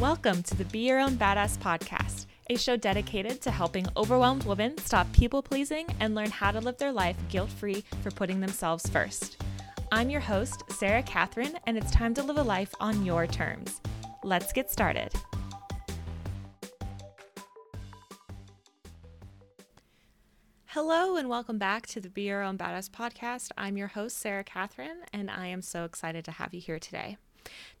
Welcome to the Be Your Own Badass podcast, a show dedicated to helping overwhelmed women stop people pleasing and learn how to live their life guilt free for putting themselves first. I'm your host, Sara Katherine, and it's time to live a life on your terms. Let's get started. Hello, and welcome back to the Be Your Own Badass podcast. I'm your host, Sara Katherine, and I am so excited to have you here today.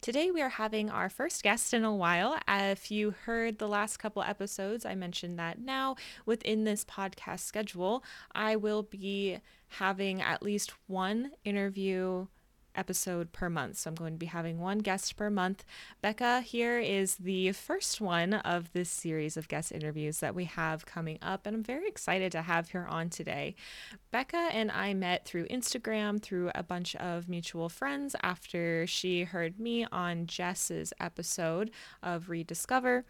Today, we are having our first guest in a while. If you heard the last couple episodes, I mentioned that now within this podcast schedule, I will be having at least one interview episode per month. So I'm going to be having one guest per month. Becca here is the first one of this series of guest interviews that we have coming up, and I'm very excited to have her on today. Becca and I met through Instagram through a bunch of mutual friends after she heard me on Jess's episode of Rediscover.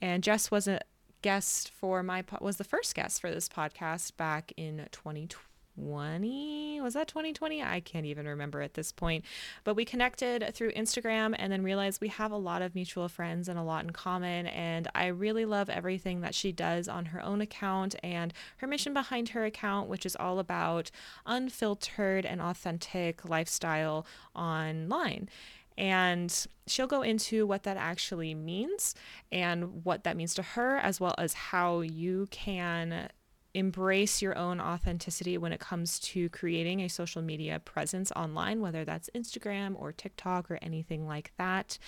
And Jess was a guest for my was the first guest for this podcast back in 2020 20 was that 2020 i can't even remember at this point. But we connected through instagram and then realized we have a lot of mutual friends and a lot in common. And i really love everything that she does on her own account and her mission behind her account which is all about unfiltered and authentic lifestyle online. And she'll go into what that actually means and what that means to her, as well as how you can embrace your own authenticity when it comes to creating a social media presence online, whether that's Instagram or TikTok or anything like that.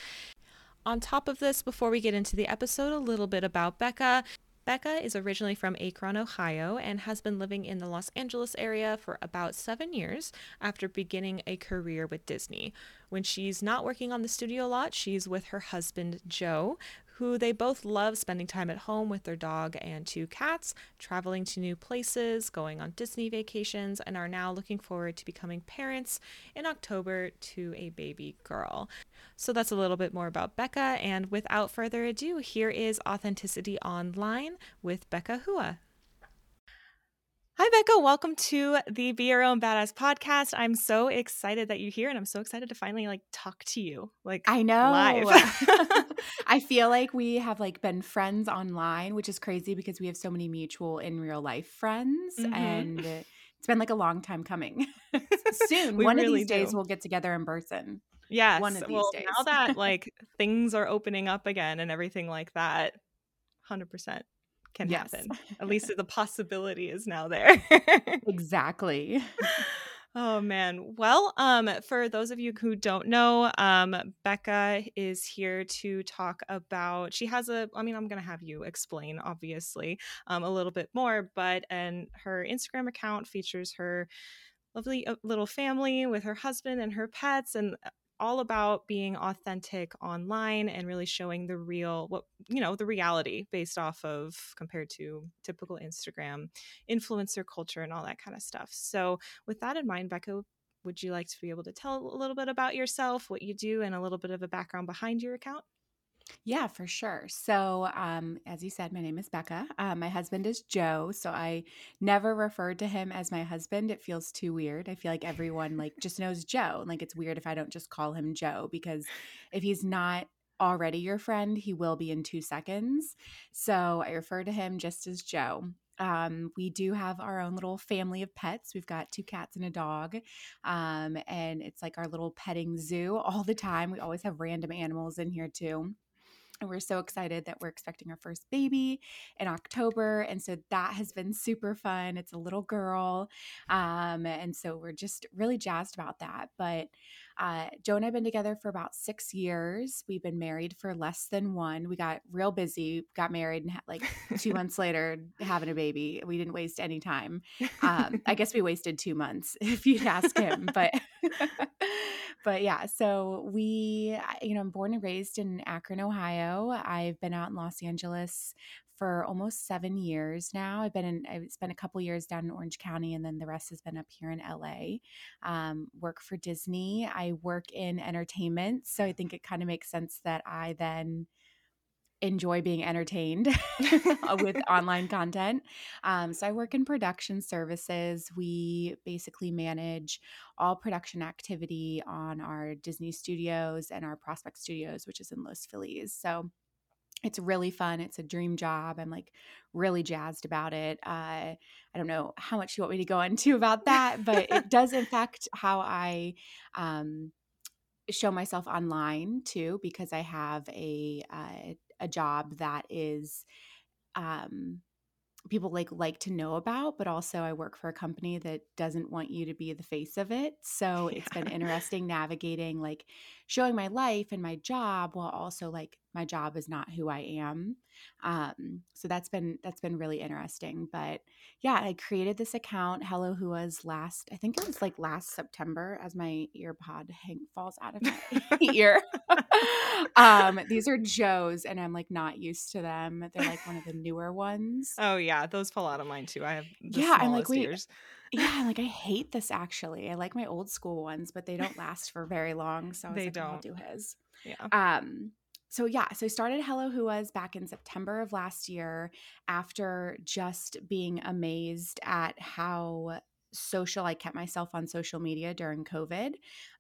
On top of this, before we get into the episode, a little bit about Becca. Becca is originally from Akron, Ohio, and has been living in the Los Angeles area for about seven years after beginning a career with Disney. When she's not working on the studio lot, she's with her husband, Joe, who they both love spending time at home with their dog and two cats, traveling to new places, going on Disney vacations, and are now looking forward to becoming parents in October to a baby girl. So that's a little bit more about Becca. And without further ado, here is Authenticity Online with Becca Hua. Hi, Becca. Welcome to the Be Your Own Badass podcast. I'm so excited that you're here, and I'm so excited to finally like talk to you. Like I know, live. I feel like we have like been friends online, which is crazy because we have so many mutual in real life friends, mm-hmm. and it's been like a long time coming. Soon, one really of these do. days, we'll get together in person. Yes. One of these well, days. now that like things are opening up again and everything like that, hundred percent can yes. happen. At least the possibility is now there. exactly. Oh man. Well, um for those of you who don't know, um Becca is here to talk about she has a I mean I'm going to have you explain obviously um a little bit more, but and her Instagram account features her lovely uh, little family with her husband and her pets and uh, all about being authentic online and really showing the real what you know the reality based off of compared to typical instagram influencer culture and all that kind of stuff. So with that in mind becca would you like to be able to tell a little bit about yourself what you do and a little bit of a background behind your account yeah, for sure. So, um, as you said, my name is Becca. Uh, my husband is Joe. So I never referred to him as my husband. It feels too weird. I feel like everyone like just knows Joe. Like it's weird if I don't just call him Joe because if he's not already your friend, he will be in two seconds. So I refer to him just as Joe. Um, we do have our own little family of pets. We've got two cats and a dog. Um, and it's like our little petting zoo all the time. We always have random animals in here too. And we're so excited that we're expecting our first baby in October. And so that has been super fun. It's a little girl. Um, and so we're just really jazzed about that. But uh, Joe and I have been together for about six years. We've been married for less than one. We got real busy, got married, and like two months later, having a baby. We didn't waste any time. Um, I guess we wasted two months if you'd ask him. But, but yeah, so we, you know, I'm born and raised in Akron, Ohio. I've been out in Los Angeles for almost seven years now. I've been in, I've spent a couple years down in Orange County, and then the rest has been up here in LA. Um, work for Disney. I work in entertainment, so I think it kind of makes sense that I then enjoy being entertained with online content. Um, so I work in production services. We basically manage all production activity on our Disney studios and our Prospect Studios, which is in Los Feliz. So it's really fun. It's a dream job. I'm like really jazzed about it. Uh, I don't know how much you want me to go into about that, but it does affect how I um, show myself online too, because I have a uh, a job that is um, people like like to know about but also i work for a company that doesn't want you to be the face of it so yeah. it's been interesting navigating like showing my life and my job while also like my job is not who I am. Um, so that's been that's been really interesting. But yeah, I created this account, Hello Huas last, I think it was like last September as my ear pod hang falls out of my ear. um, these are Joe's and I'm like not used to them. They're like one of the newer ones. Oh yeah, those fall out of mine too. I have yeah, I'm like wait, ears. Yeah, like I hate this actually. I like my old school ones, but they don't last for very long. So I was they like, don't. I'll do his. Yeah. Um, so yeah, so I started Hello Huas back in September of last year after just being amazed at how social I kept myself on social media during COVID.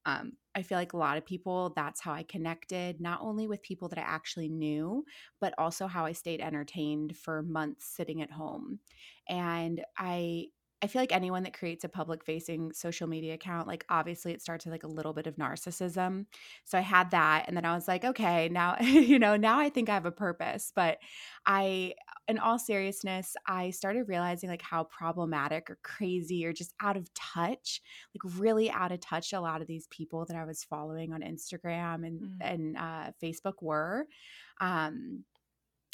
Um, I feel like a lot of people, that's how I connected, not only with people that I actually knew, but also how I stayed entertained for months sitting at home. And I I feel like anyone that creates a public facing social media account, like obviously it starts with like a little bit of narcissism. So I had that. And then I was like, okay, now, you know, now I think I have a purpose. But I, in all seriousness, I started realizing like how problematic or crazy or just out of touch, like really out of touch, a lot of these people that I was following on Instagram and, mm. and uh, Facebook were. Um,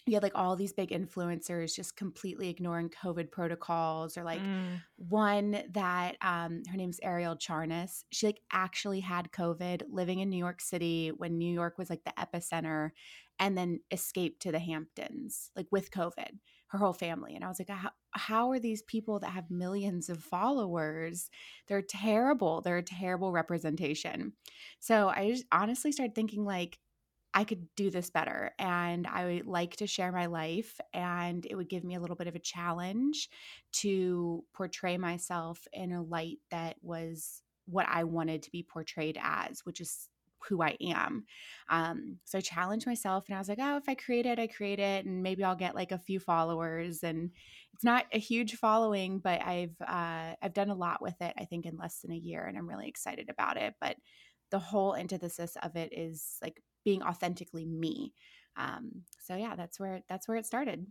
you had like all these big influencers just completely ignoring COVID protocols, or like mm. one that um, her name's Ariel Charnas. She like actually had COVID, living in New York City when New York was like the epicenter, and then escaped to the Hamptons, like with COVID, her whole family. And I was like, how, how are these people that have millions of followers? They're terrible. They're a terrible representation. So I just honestly started thinking like I could do this better and I would like to share my life and it would give me a little bit of a challenge to portray myself in a light that was what I wanted to be portrayed as, which is who I am. Um, so I challenged myself and I was like, oh, if I create it, I create it, and maybe I'll get like a few followers. And it's not a huge following, but I've uh, I've done a lot with it. I think in less than a year, and I'm really excited about it. But the whole antithesis of it is like being authentically me. Um, so yeah, that's where that's where it started.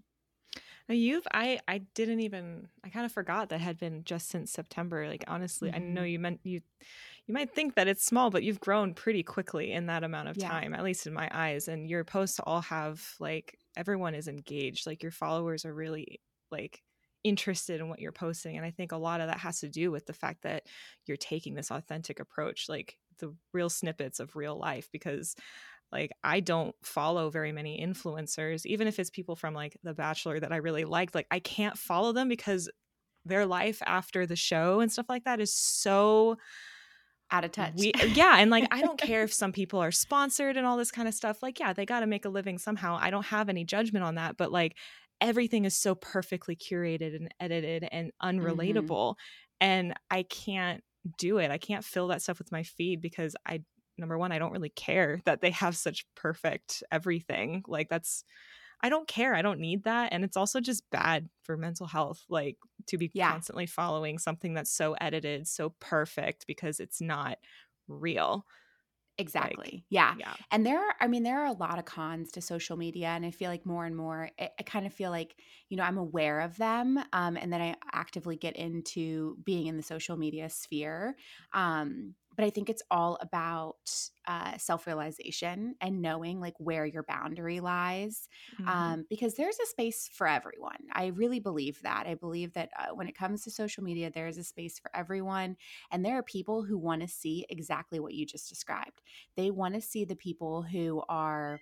Now you've I I didn't even I kind of forgot that had been just since September. Like honestly, mm-hmm. I know mm-hmm. you meant you you might think that it's small, but you've grown pretty quickly in that amount of yeah. time, at least in my eyes. And your posts all have like everyone is engaged. Like your followers are really like interested in what you're posting. And I think a lot of that has to do with the fact that you're taking this authentic approach, like the real snippets of real life, because like I don't follow very many influencers, even if it's people from like The Bachelor that I really liked. Like I can't follow them because their life after the show and stuff like that is so out of touch. We, yeah, and like I don't care if some people are sponsored and all this kind of stuff. Like yeah, they got to make a living somehow. I don't have any judgment on that, but like everything is so perfectly curated and edited and mm-hmm. unrelatable mm-hmm. and I can't do it. I can't fill that stuff with my feed because I number one, I don't really care that they have such perfect everything. Like that's I don't care. I don't need that. And it's also just bad for mental health, like to be yeah. constantly following something that's so edited, so perfect because it's not real. Exactly. Like, yeah. yeah. And there are, I mean, there are a lot of cons to social media. And I feel like more and more, I, I kind of feel like, you know, I'm aware of them. Um, and then I actively get into being in the social media sphere. Um, but I think it's all about uh, self realization and knowing like where your boundary lies, mm-hmm. um, because there's a space for everyone. I really believe that. I believe that uh, when it comes to social media, there is a space for everyone, and there are people who want to see exactly what you just described. They want to see the people who are.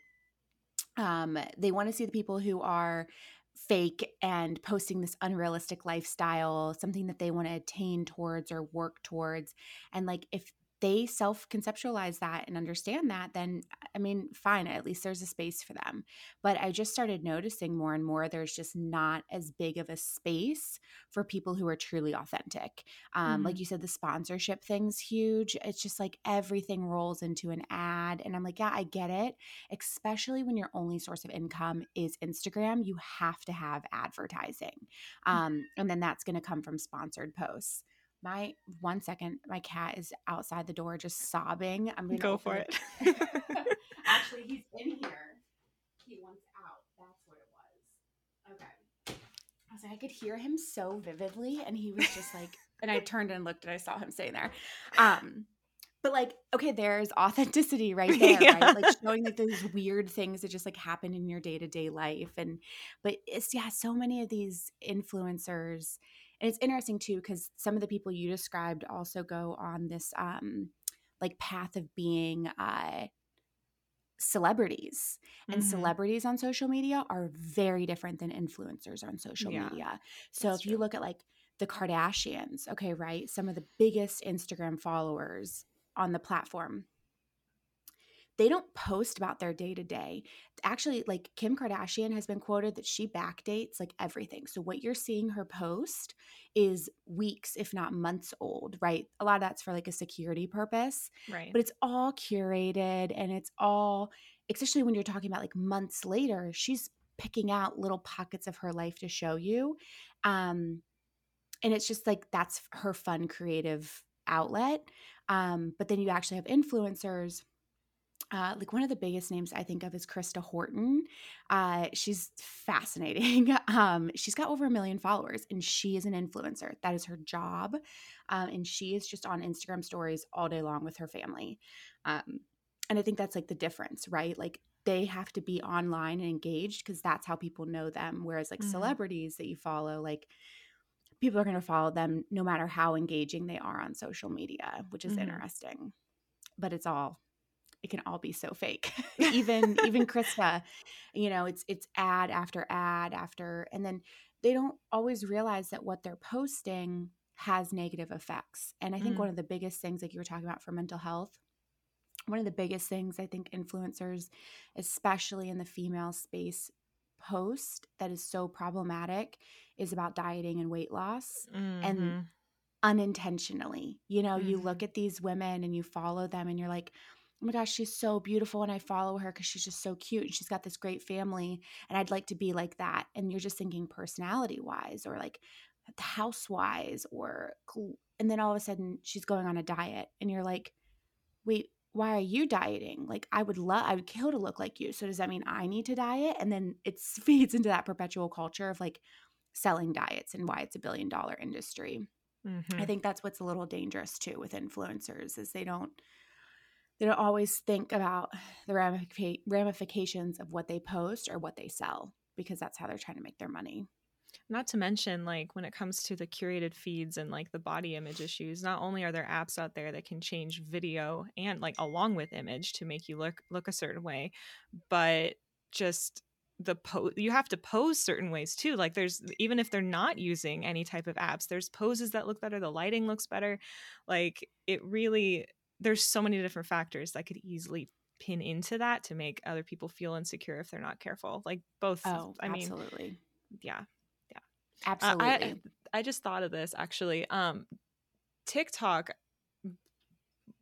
Um, they want to see the people who are fake and posting this unrealistic lifestyle, something that they want to attain towards or work towards. And like if they self conceptualize that and understand that, then I mean, fine, at least there's a space for them. But I just started noticing more and more there's just not as big of a space for people who are truly authentic. Um, mm-hmm. Like you said, the sponsorship thing's huge. It's just like everything rolls into an ad. And I'm like, yeah, I get it. Especially when your only source of income is Instagram, you have to have advertising. Mm. Um, and then that's going to come from sponsored posts. My one second, my cat is outside the door just sobbing. I'm gonna go for it. Actually, he's in here. He wants out. That's what it was. Okay. I was like, I could hear him so vividly, and he was just like, and I turned and looked, and I saw him sitting there. Um, but like, okay, there's authenticity right there, yeah. right? Like showing like those weird things that just like happen in your day to day life, and but it's yeah, so many of these influencers and it's interesting too because some of the people you described also go on this um like path of being uh celebrities and mm-hmm. celebrities on social media are very different than influencers on social yeah, media so if true. you look at like the kardashians okay right some of the biggest instagram followers on the platform they don't post about their day to day. Actually, like Kim Kardashian has been quoted that she backdates like everything. So what you're seeing her post is weeks, if not months old, right? A lot of that's for like a security purpose. Right. But it's all curated and it's all, especially when you're talking about like months later, she's picking out little pockets of her life to show you. Um, and it's just like that's her fun creative outlet. Um, but then you actually have influencers uh, like one of the biggest names I think of is Krista Horton. Uh, she's fascinating. Um, she's got over a million followers and she is an influencer. That is her job. Um, and she is just on Instagram stories all day long with her family. Um, and I think that's like the difference, right? Like they have to be online and engaged because that's how people know them. Whereas like mm-hmm. celebrities that you follow, like people are going to follow them no matter how engaging they are on social media, which is mm-hmm. interesting. But it's all it can all be so fake. even even Krista, you know, it's it's ad after ad after and then they don't always realize that what they're posting has negative effects. And I think mm. one of the biggest things like you were talking about for mental health, one of the biggest things I think influencers especially in the female space post that is so problematic is about dieting and weight loss mm-hmm. and unintentionally. You know, mm-hmm. you look mm-hmm. at these women and you follow them and you're like, oh my gosh, she's so beautiful. And I follow her because she's just so cute and she's got this great family. And I'd like to be like that. And you're just thinking personality wise or like house wise or, and then all of a sudden she's going on a diet and you're like, wait, why are you dieting? Like I would love, I would kill to look like you. So does that mean I need to diet? And then it feeds into that perpetual culture of like selling diets and why it's a billion dollar industry. Mm-hmm. I think that's what's a little dangerous too with influencers is they don't they don't always think about the ramifications of what they post or what they sell because that's how they're trying to make their money. Not to mention, like, when it comes to the curated feeds and like the body image issues, not only are there apps out there that can change video and like along with image to make you look look a certain way, but just the pose you have to pose certain ways too like there's even if they're not using any type of apps there's poses that look better the lighting looks better like it really there's so many different factors that could easily pin into that to make other people feel insecure if they're not careful. Like both. Oh, I absolutely. Mean, yeah, yeah, absolutely. Uh, I, I just thought of this actually. Um, TikTok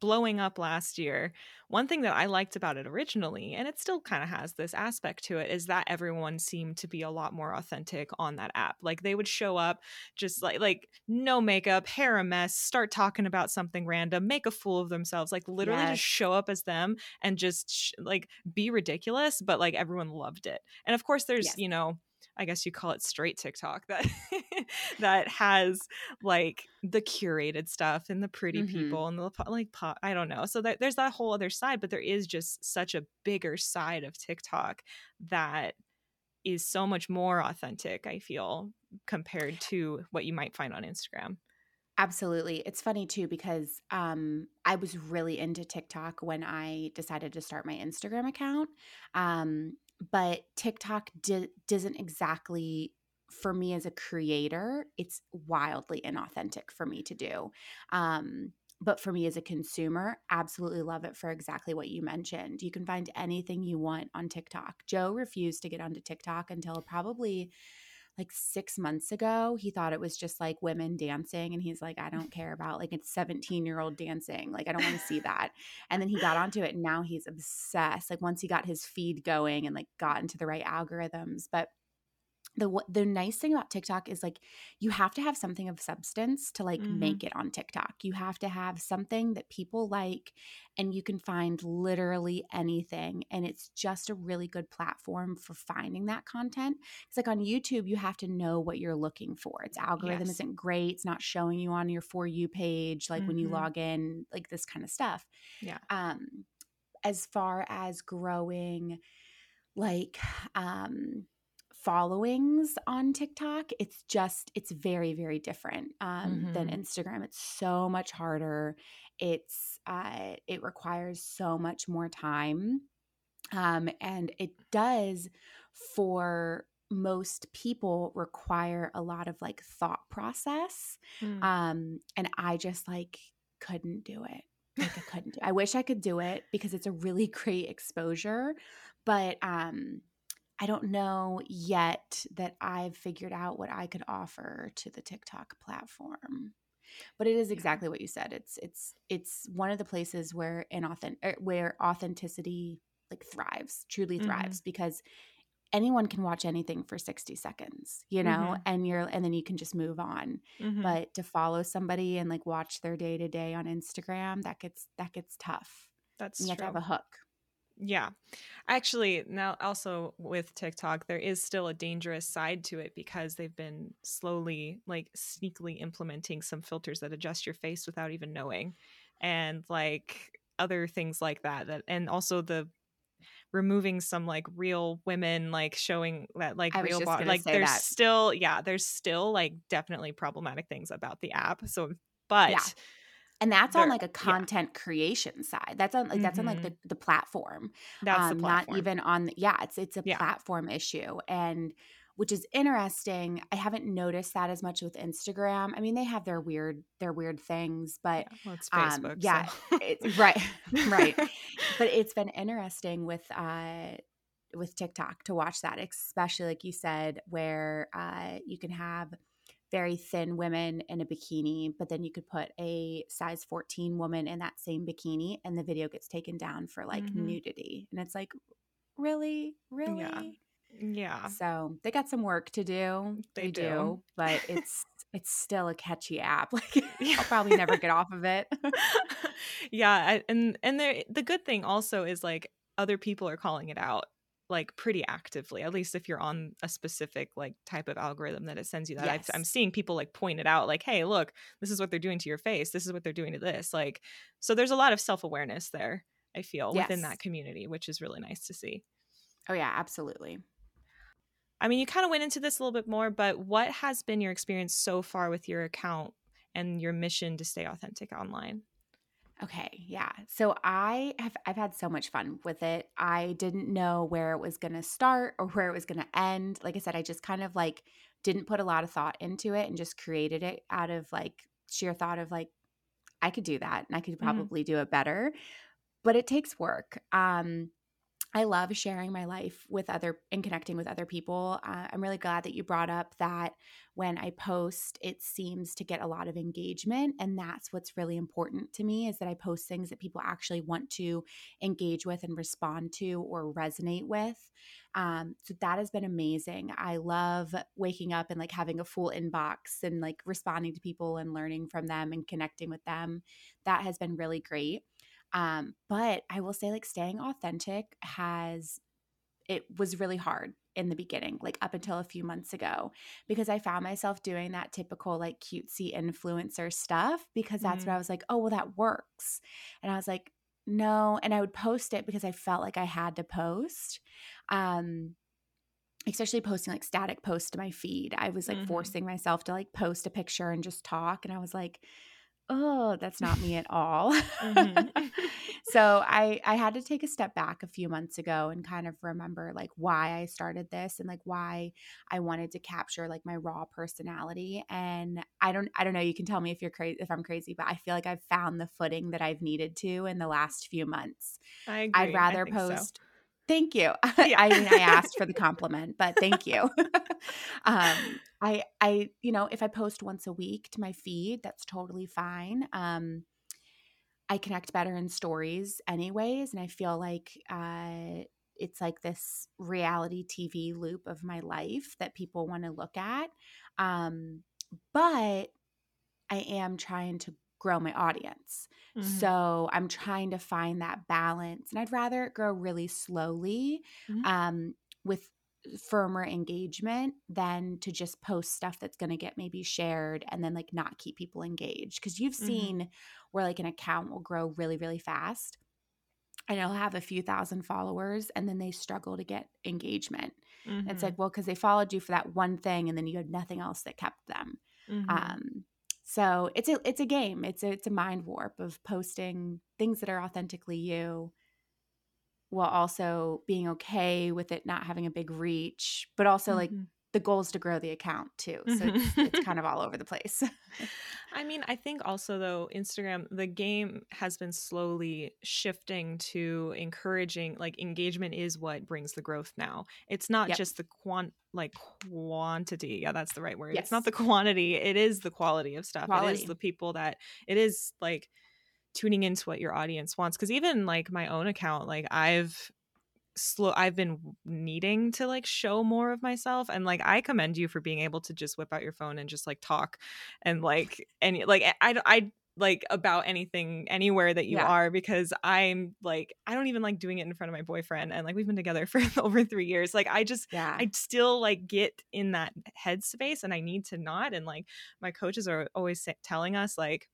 blowing up last year, one thing that I liked about it originally, and it still kind of has this aspect to it, is that everyone seemed to be a lot more authentic on that app. Like they would show up just like like no makeup, hair a mess, start talking about something random, make a fool of themselves, like literally yes. just show up as them and just sh- like be ridiculous, but like everyone loved it. And of course there's, yes. you know, I guess you call it straight TikTok that that has like the curated stuff and the pretty mm-hmm. people and the like pop, I don't know. So that, there's that whole other side, but there is just such a bigger side of TikTok that is so much more authentic, I feel, compared to what you might find on Instagram. Absolutely. It's funny too because um, I was really into TikTok when I decided to start my Instagram account. Um, but TikTok di- doesn't exactly for me as a creator, it's wildly inauthentic for me to do. Um, but for me as a consumer, absolutely love it for exactly what you mentioned. You can find anything you want on TikTok. Joe refused to get onto TikTok until probably like six months ago. He thought it was just like women dancing. And he's like, I don't care about like it's 17 year old dancing. Like, I don't want to see that. And then he got onto it and now he's obsessed. Like, once he got his feed going and like got into the right algorithms. But the the nice thing about TikTok is like you have to have something of substance to like mm-hmm. make it on TikTok. You have to have something that people like and you can find literally anything and it's just a really good platform for finding that content. It's like on YouTube you have to know what you're looking for. Its algorithm yes. isn't great. It's not showing you on your for you page like mm-hmm. when you mm-hmm. log in like this kind of stuff. Yeah. Um as far as growing like um followings on TikTok, it's just it's very very different um, mm-hmm. than Instagram. It's so much harder. It's uh, it requires so much more time, um, and it does for most people require a lot of like thought process. Mm. Um, and I just like couldn't do it. Like I couldn't. Do, I wish I could do it because it's a really great exposure, but um I don't know yet that I've figured out what I could offer to the TikTok platform. But it is exactly what you said. It's it's it's one of the places where inauthentic er, where authenticity like thrives, truly thrives mm-hmm. because anyone can watch anything for 60 seconds, you know, mm-hmm. and you're and then you can just move on. Mm-hmm. But to follow somebody and like watch their day to day on Instagram, that gets that gets tough. That's you true. have to have a hook. Yeah. Actually, now also with TikTok, there is still a dangerous side to it because they've been slowly, like, sneakily implementing some filters that adjust your face without even knowing. And like other things like that. That and also the removing some like real women like showing that like real body like there's that. still yeah there's still like definitely problematic things about the app so but yeah and that's on like a content yeah. creation side that's on like mm-hmm. that's on like mm-hmm. the, the platform that's um, the platform. not even on the, yeah it's it's a yeah. platform issue and which is interesting i haven't noticed that as much with instagram i mean they have their weird their weird things but yeah, well, it's facebook um, yeah so. it, right right but it's been interesting with uh with tiktok to watch that especially like you said where uh you can have very thin women in a bikini, but then you could put a size 14 woman in that same bikini and the video gets taken down for like mm-hmm. nudity. And it's like, really? Really? Yeah. Yeah. So they got some work to do. They, they do. do. but it's it's still a catchy app. Like I'll probably never get off of it. yeah, and and the the good thing also is like other people are calling it out like pretty actively at least if you're on a specific like type of algorithm that it sends you that. Yes. i'm seeing people like point it out like hey look this is what they're doing to your face. This is what they're doing to this like so there's a lot of self-awareness there i feel yes. within that community which is really nice to see. Oh yeah absolutely. I mean you kind of went into this a little bit more but what has been your experience so far with your account and your mission to stay authentic online Okay, yeah. So I have I've had so much fun with it. I didn't know where it was going to start or where it was going to end. Like I said, I just kind of like didn't put a lot of thought into it and just created it out of like sheer thought of like I could do that and I could mm-hmm. probably mm-hmm. do it better. But it takes work. Um I love sharing my life with other and connecting with other people. Uh, I'm really glad that you brought up that when I post, it seems to get a lot of engagement. And that's what's really important to me is that I post things that people actually want to engage with and respond to or resonate with. Um, so that has been amazing. I love waking up and like having a full inbox and like responding to people and learning from them and connecting with them. That has been really great. Um, but I will say, like, staying authentic has, it was really hard in the beginning, like up until a few months ago, because I found myself doing that typical, like, cutesy influencer stuff because that's mm. what I was like, oh, well, that works. And I was like, no. And I would post it because I felt like I had to post. Um, especially posting like static posts to my feed. I was like mm-hmm. forcing myself to like post a picture and just talk. And I was like, oh, that's not me at all. mm-hmm. so I I had to take a step back a few months ago and kind of remember like why I started this and like why I wanted to capture like my raw personality. And I don't I don't know, you can tell me if you're crazy if I'm crazy, but I feel like I've found the footing that I've needed to in the last few months. I agree. I'd rather post so. Thank you. Yeah. I mean, I asked for the compliment, but thank you. um, I, I, you know, if I post once a week to my feed, that's totally fine. Um, I connect better in stories, anyways, and I feel like uh, it's like this reality TV loop of my life that people want to look at. Um, but I am trying to grow my audience. Mm-hmm. So I'm trying to find that balance. And I'd rather it grow really slowly mm-hmm. um, with firmer engagement than to just post stuff that's going to get maybe shared and then like not keep people engaged. Because you've mm-hmm. seen where like an account will grow really, really fast and it'll have a few thousand followers and then they struggle to get engagement. Mm-hmm. It's like, well, because they followed you for that one thing and then you had nothing else that kept them. Mm-hmm. Um, so it's a it's a game. It's a it's a mind warp of posting things that are authentically you while also being okay with it not having a big reach, but also mm-hmm. like the goal is to grow the account too. So it's, it's kind of all over the place. I mean, I think also though Instagram, the game has been slowly shifting to encouraging like engagement is what brings the growth now. It's not yep. just the quant like quantity. Yeah, that's the right word. Yes. It's not the quantity. It is the quality of stuff. Quality. It is the people that it is like tuning into what your audience wants. Cause even like my own account, like I've slow I've been needing to like show more of myself and like I commend you for being able to just whip out your phone and just like talk and like and like I I like about anything anywhere that you yeah. are because I'm like I don't even like doing it in front of my boyfriend and like we've been together for over 3 years like I just yeah. I still like get in that headspace and I need to not and like my coaches are always telling us like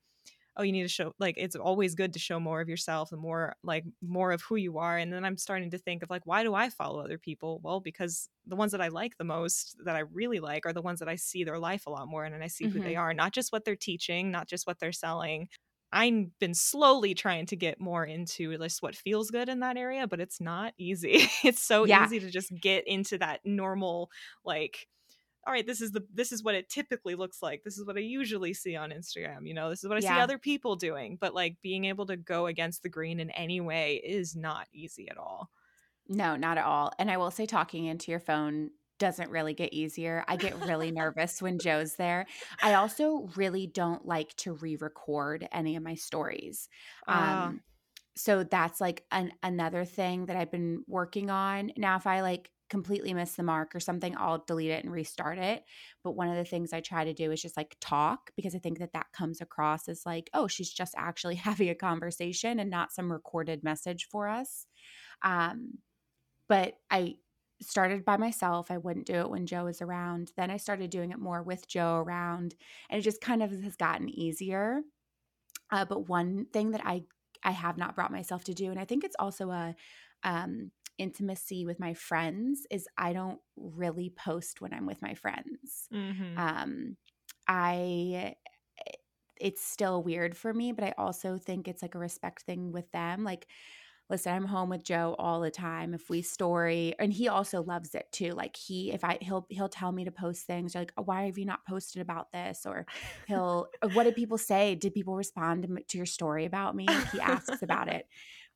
oh you need to show like it's always good to show more of yourself and more like more of who you are and then i'm starting to think of like why do i follow other people well because the ones that i like the most that i really like are the ones that i see their life a lot more and i see mm-hmm. who they mm-hmm. are not just what they're teaching not just what they're selling I've been slowly trying to get more into just what feels good in that area, but it's not easy. it's so yeah. easy to just get into that normal, like, all right this is the this is what it typically looks like this is what i usually see on instagram you know this is what i yeah. see other people doing but like being able to go against the grain in any way is not easy at all no not at all and i will say talking into your phone doesn't really get easier. I get really nervous when Joe's there. I also really don't like to re-record any of my stories. Uh. Um so that's like an another thing that I've been working on. Now if I like completely miss the mark or something, I'll delete it and restart it. But one of the things I try to do is just like talk because I think that that comes across as like, oh, she's just actually having a conversation and not some recorded message for us. Um, but I started by myself. I wouldn't do it when Joe was around. Then I started doing it more with Joe around, and it just kind of has gotten easier. Uh, but one thing that I I have not brought myself to do, and I think it's also a um, intimacy with my friends is I don't really post when I'm with my friends. Mm-hmm. Um, I it's still weird for me, but I also think it's like a respect thing with them. Like, listen, I'm home with Joe all the time. If we story, and he also loves it too. Like he, if I, he'll he'll tell me to post things like, oh, why have you not posted about this? Or he'll, what did people say? Did people respond to, to your story about me? He asks about it.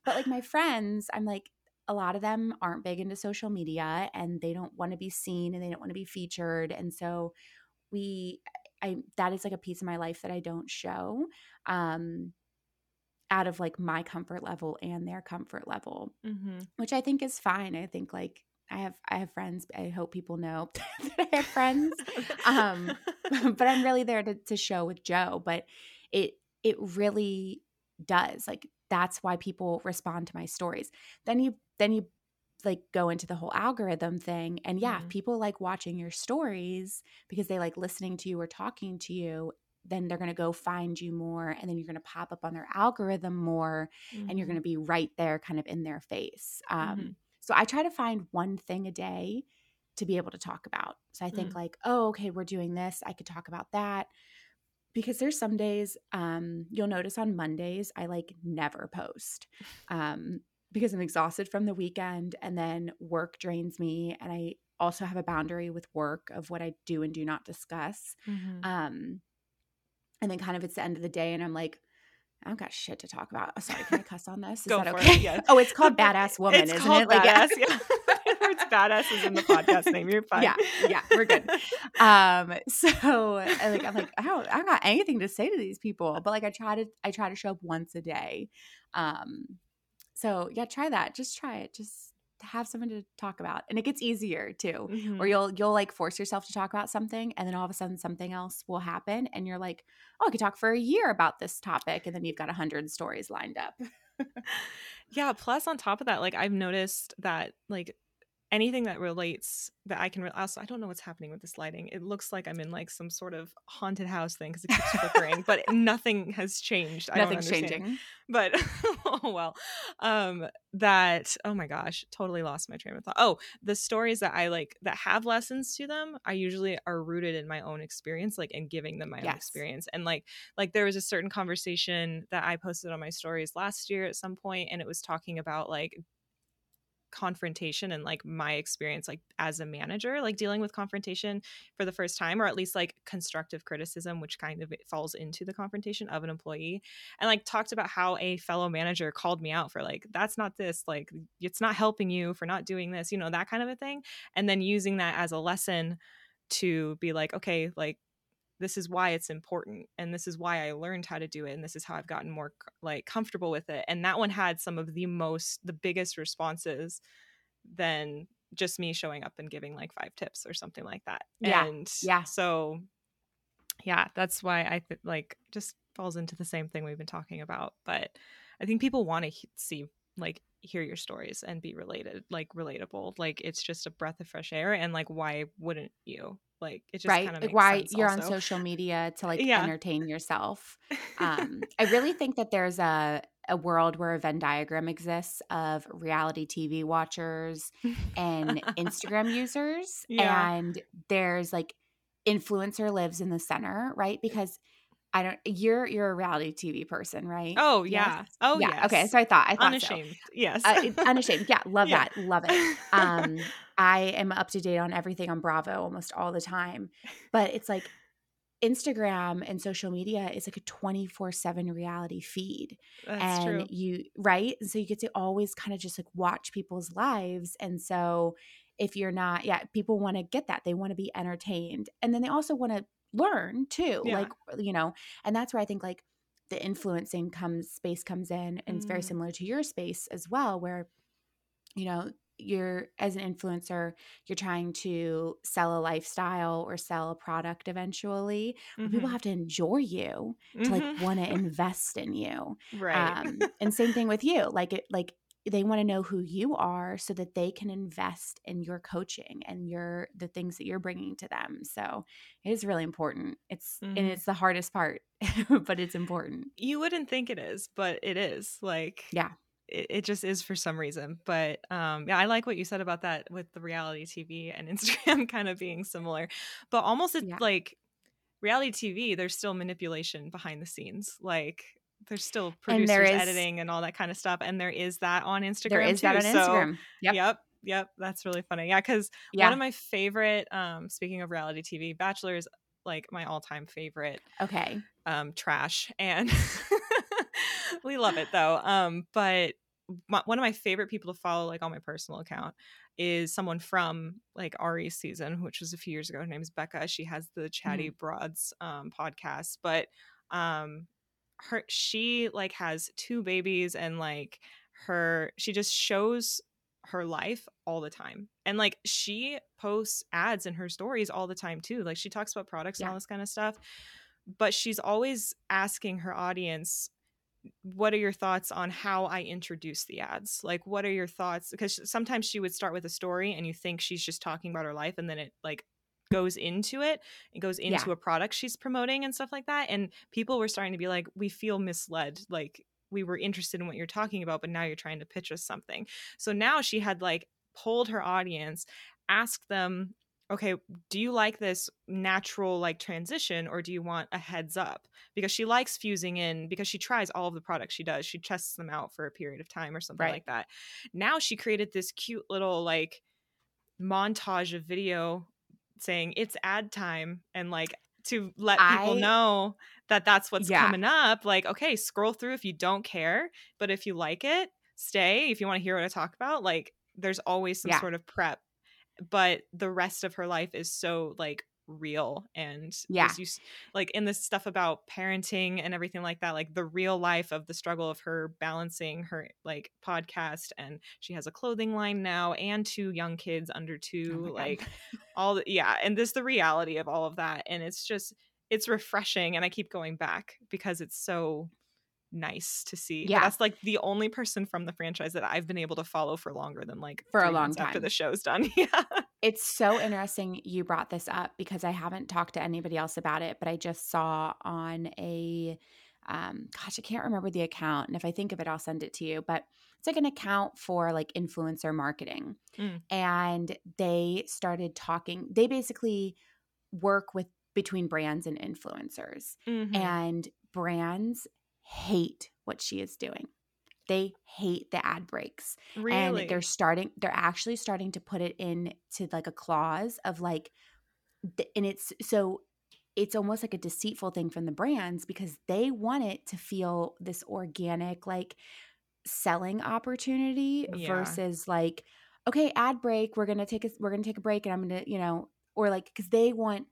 But like my friends, I'm like, a lot of them aren't big into social media and they don't want to be seen and they don't want to be featured and so we i that is like a piece of my life that i don't show um out of like my comfort level and their comfort level mm-hmm. which i think is fine i think like I have I have friends. I hope people know that I have friends. um, but I'm really there to, to show with Joe. But it it really does like that's why people respond to my stories. Then you then you like go into the whole algorithm thing and yeah mm-hmm. people like watching your stories because they like listening to you or talking to you then they're going to go find you more and then you're going to pop up on their algorithm more mm-hmm. and you're going to be right there kind of in their face um, mm-hmm. so i try to find one thing a day to be able to talk about so i think mm. like oh okay we're doing this i could talk about that because there's some days um you'll notice on Mondays I like never post. Um because I'm exhausted from the weekend and then work drains me and I also have a boundary with work of what I do and do not discuss. Mhm. Um and then kind of it's the end of the day and I'm like I don't got shit to talk about. Oh, sorry, can I cuss on this? Is Go that okay? it. Yeah. Oh, it's called Badass Woman, it's isn't called it? Like, yeah. badass. Yeah. it's badass is in the podcast name. You're fine. Yeah, yeah, we're good. Um, so like I'm like, I don't I don't got anything to say to these people. But like I try to I try to show up once a day. Um, so yeah, try that. Just try it. Just have something to talk about. And it gets easier too. Mhm. Or you'll you'll like force yourself to talk about something and then all of a sudden something else will happen and you're like, oh, I could talk for a year about this topic. And then you've got a hundred stories lined up. Yeah. Plus, on top of that, like I've noticed that like anything that relates that I can re- also I don't know what's happening with this lighting. It looks like I'm in like some sort of haunted house thing because it keeps flickering, but nothing has changed. I Nothing's changing. But oh well. Um that oh my gosh, totally lost my train of thought. Oh, the stories that I like that have lessons to them, I usually are rooted in my own experience, like in giving them my own experience. And like like there was a certain conversation that I posted on my stories last year at some point, and it was talking about like confrontation and like my experience like as a manager like dealing with confrontation for the first time or at least like constructive criticism which kind of falls into the confrontation of an employee and like talked about how a fellow manager called me out for like that's not this like it's not helping you for not doing this you know that kind of a thing and then using that as a lesson to be like okay like this is why it's important and this is why I learned how to do it and this is how I've gotten more like comfortable with it and that one had some of the most the biggest responses than just me showing up and giving like five tips or something like that Yeah, and yeah. so yeah that's why I th- like just falls into the same thing we've been talking about but I think people want to he- see like hear your stories and be related like relatable like it's just a breath of fresh air and like why wouldn't you like it just right kind of like why you're on social media to like Yeah. entertain yourself um i really think that there's a a world where a venn diagram exists of reality tv watchers and instagram users Yeah. and there's like influencer lives in the center right because i don't you're you're a reality tv person right Oh Yes? yeah. Oh yeah yes. okay so i thought i thought so unashamed. Yes. uh, unashamed yeah love Yeah. that love it um i am up to date on everything on bravo almost all the time but it's like instagram and social media is like a 24-7 reality feed That's and true. you right and so you get to always kind of just like watch people's lives and so if you're not yeah people want to get that they want to be entertained and then they also want to learn too Yeah. like you know and that's where i think like the influencing comes space comes in and it's very Mm. similar to your space as well where you know you're as an influencer you're trying to sell a lifestyle or sell a product eventually but people have to enjoy you to like Mhm. want to invest in you right. um and same thing with you like it like they want to know who you are so that they can invest in your coaching and your the things that you're bringing to them so it is really important it's Mhm. and it's the hardest part but it's important you wouldn't think it is, but it is. Like Yeah. It, it just is for some reason. But um yeah, I like what you said about that with the reality TV and Instagram kind of being similar. But almost it's Yeah. like reality TV, there's still manipulation behind the scenes. Like there's still And producers there is- editing and all that kind of stuff. And there is that on Instagram. there is that too. on So- instagram yep Yep. Yep. That's really funny. Yeah. Cause yeah one of my favorite, um, speaking of reality TV, Bachelor is like my all time favorite okay um, trash. And we love it though. Um, but my, one of my favorite people to follow, like on my personal account, is someone from like Arie's season, which was a few years ago. Her name is Bekah. She has the Chatty Broads um, podcast, but um, her she like has two babies and like her she just shows her life all the time and like she posts ads in her stories all the time too like she talks about products and all this kind of stuff but she's always asking her audience what are your thoughts on how i introduce the ads? Like what are your thoughts? Because sometimes she would start with a story and you think she's just talking about her life and then it like goes into it it goes into a product she's promoting and stuff like that and people were starting to be like we feel misled like we were interested in what you're talking about but now you're trying to pitch us something so now she had like polled her audience asked them okay, do you like this natural like transition or do you want a heads up? Because she likes fusing in because she tries all of the products she does. She tests them out for a period of time or something Right. like that. Now she created this cute little like montage of video saying it's ad time and like to let people I know that that's what's yeah, coming up. Like, okay, scroll through if you don't care, but if you like it, stay. If you want to hear what I talk about, like there's always some yeah, sort of prep but the rest of her life is so like real and yeah, you like in this stuff about parenting and everything like that like the real life of the struggle of her balancing her like podcast and she has a clothing line now and two young kids under oh two god. like all the, yeah and this the reality of all of that and it's just it's refreshing and i keep going back because it's so nice to see but Yeah, that's like the only person from the franchise that i've been able to follow for longer than like for a long months after the show's done yeah It's so interesting you brought this up because I haven't talked to anybody else about it, but I just saw on a um gosh, I can't remember the account. And if I think of it, I'll send it to you. But it's like an account for like influencer marketing. Mm. And they started talking, they basically work with between brands and influencers. Mhm. And brands hate what she is doing. They hate the ad breaks. And they're starting they're actually starting to put it in to like a clause of like and it's so it's almost like a deceitful thing from the brands because they want it to feel this organic like selling opportunity Yeah. versus like okay ad break we're gonna take a we're gonna take a break and i'm gonna you know or like because they want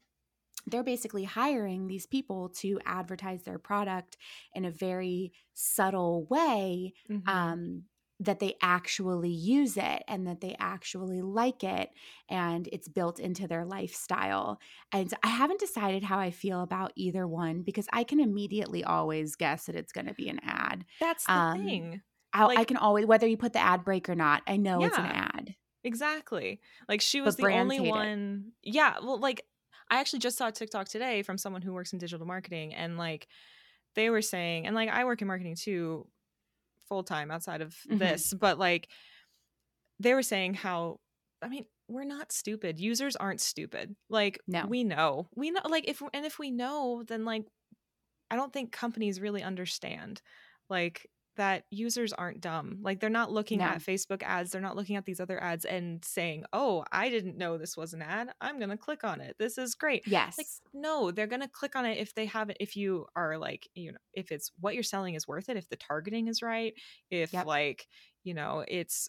they're basically hiring these people to advertise their product in a very subtle way Mhm. um, that they actually use it and that they actually like it and it's built into their lifestyle. And I haven't decided how I feel about either one because I can immediately always guess that it's going to be an ad. That's the Um, thing. I, I can always, whether you put the ad break or not, I know it's an ad, exactly. Like she was but the only hate it. one. Yeah, well, like I actually just saw a TikTok today from someone who works in digital marketing, and like they were saying, and like I work in marketing too, full time outside of hmm this, but like they were saying how, I mean, we're not stupid. Users aren't stupid. Like No, we know, we know. Like if and if we know, then like I don't think companies really understand like that users aren't dumb. Like they're not looking at Facebook ads, they're not looking at these other ads and saying, "Oh, I didn't know this was an ad. I'm going to click on it. This is great." Yes. Like no, they're going to click on it if they have it if you are like, you know, if it's what you're selling is worth it, if the targeting is right, if yep, like, you know, it's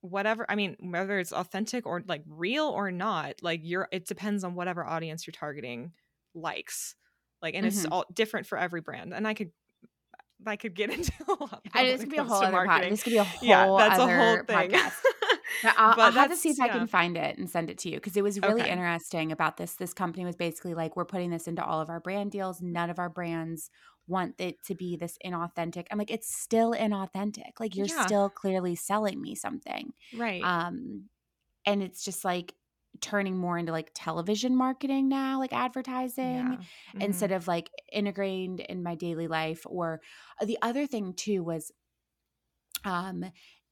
whatever i mean whether it's authentic or like real or not like you're it depends on whatever audience you're targeting likes like and it's hmm all different for every brand and i could i could get into a lot I, this could be a whole other pod. This could be a yeah whole that's a whole other thing podcast. But I'll, I'll have to see if I can find it and send it to you because it was really okay interesting about this. This company was basically like, we're putting this into all of our brand deals. None of our brands want it to be this inauthentic. I'm like, it's still inauthentic. Like you're yeah still clearly selling me something. right Um, and it's just like turning more into like television marketing now, like advertising yeah hmm instead of like integrated in my daily life. Or uh, the other thing too was um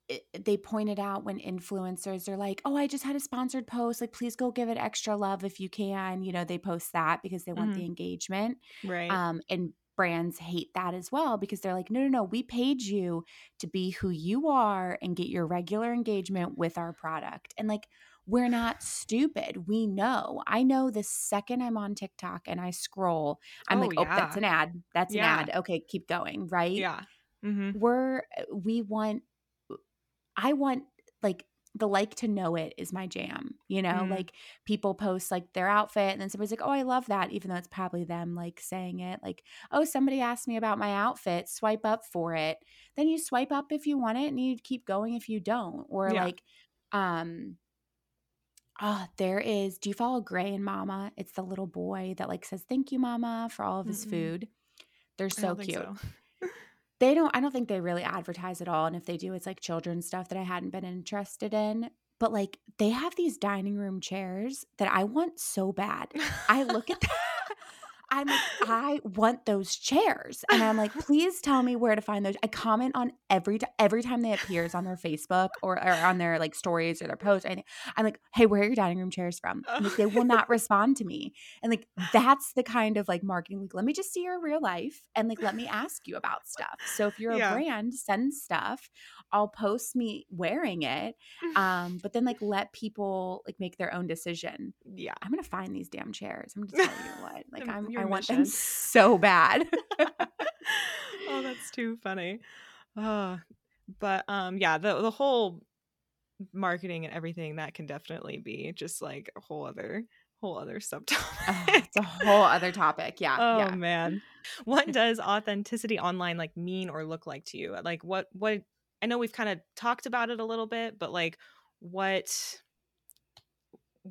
it, they pointed out when influencers are like, "Oh, I just had a sponsored post. Like, please go give it extra love if you can." You know, they post that because they want hmm the engagement. right Um, and brands hate that as well because they're like, "No, no, no. We paid you to be who you are and get your regular engagement with our product." And like, we're not stupid. We know. I know the second I'm on TikTok and I scroll, I'm oh like, "Oh, that's an ad. That's an ad. Okay, keep going." Right? yeah hmm We're we want I want like the like to know it is my jam. You know, mm, like people post like their outfit and then somebody's like, "Oh, I love that," even though it's probably them like saying it. Like, "Oh, somebody asked me about my outfit. Swipe up for it." Then you swipe up if you want it and you keep going if you don't. Or yeah like um Oh, there is. Do you follow Gray and Mama? It's the little boy that like says, "Thank you, Mama," for all of his Mm-mm. food. They're i so don't think cute. so They don't I don't think they really advertise at all, and if they do, it's like children's stuff that I hadn't been interested in. But like they have these dining room chairs that I want so bad. I look at that I'm like, I want those chairs. And I'm like, please tell me where to find those. I comment on every t- every time they appears on their Facebook or, or on their like stories or their posts. I'm like, hey, where are your dining room chairs from? Like, they will not respond to me. And like that's the kind of like marketing. Like, let me just see your real life and like let me ask you about stuff. So if you're a Yeah. brand, send stuff. I'll post me wearing it. Um, but then like let people like make their own decision. yeah. I'm gonna find these damn chairs. I'm gonna tell you what. Like I'm, I want them so bad. oh, that's too funny. Uh, but um, yeah, the the whole marketing and everything that can definitely be just like a whole other whole other subtopic. Oh, it's a whole other topic. Yeah, Oh yeah. man. What does authenticity online like mean or look like to you? Like what what I know we've kind of talked about it a little bit, but like what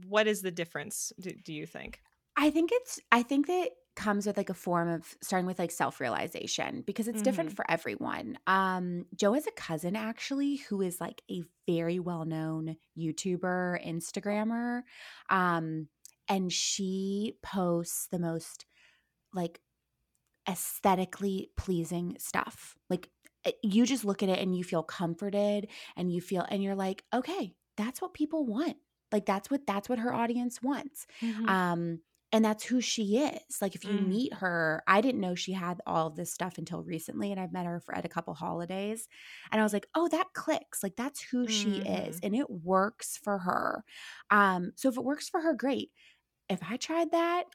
what is the difference do, do you think? I think it's. I think that comes with like a form of starting with like self realization because it's different Mhm. for everyone. Um, Joe has a cousin actually who is like a very well known YouTuber, Instagrammer, um, and she posts the most like aesthetically pleasing stuff. Like eh, you just look at it and you feel comforted and you feel and you're like, okay, that's what people want. Like that's what that's what her audience wants. Mhm. Um and that's who she is. Like if you Mm. meet her, I didn't know she had all of this stuff until recently and I've met her for at a couple holidays and I was like, "Oh, that clicks. Like that's who she is Mhm. and it works for her." Um so if it works for her, great. If I tried that,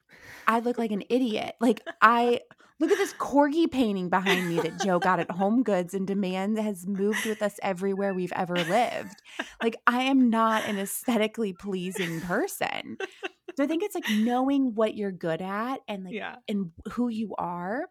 I'd look like an idiot. Like I look at this corgi painting behind me that Joe got at Home Goods and demand has moved with us everywhere we've ever lived. Like I am not an aesthetically pleasing person. So I think it's like knowing what you're good at and like yeah. and who you are.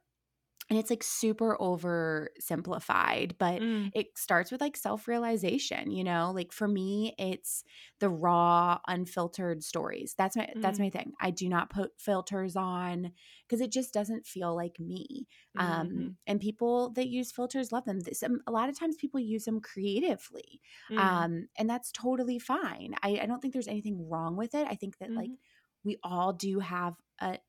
And it's like super oversimplified, but Mm. it starts with like self-realization, you know? Like for me, it's the raw, unfiltered stories. That's my that's Mm. my thing. I do not put filters on because it just doesn't feel like me. Um Mhm. and people that use filters love them. This, um, a lot of times people use them creatively. Mm. Um and that's totally fine. I I don't think there's anything wrong with it. I think that like Mhm. we all do have a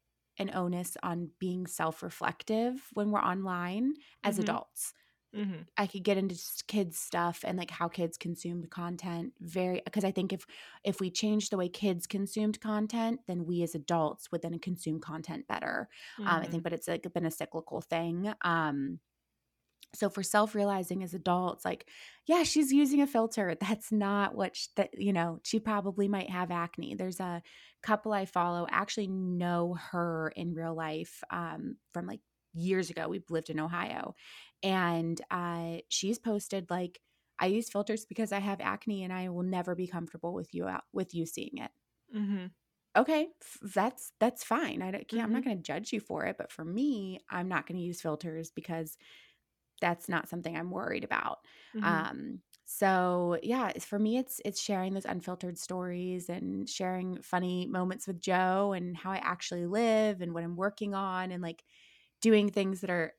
an onus on being self-reflective when we're online as Mhm. adults. Mhm. I could get into kids stuff and like how kids consumed content very because I think if if we change the way kids consumed content, then we as adults would then consume content better. Um, I Mhm. think, but it's like been a cyclical thing. Um, so for self-realizing as adults, like, yeah, she's using a filter. That's not what sh- that you know. She probably might have acne. There's a couple I follow actually know her in real life um, from like years ago. We've lived in Ohio, and uh, she's posted like, I use filters because I have acne and I will never be comfortable with you out with you seeing it Mhm. okay f- that's that's fine i don't, can't, i'm not Mhm. going to judge you for it but for me i'm not going to use filters because that's not something i'm worried about Mhm. um so yeah for me it's it's sharing those unfiltered stories and sharing funny moments with joe and how i actually live and what i'm working on and like doing things that are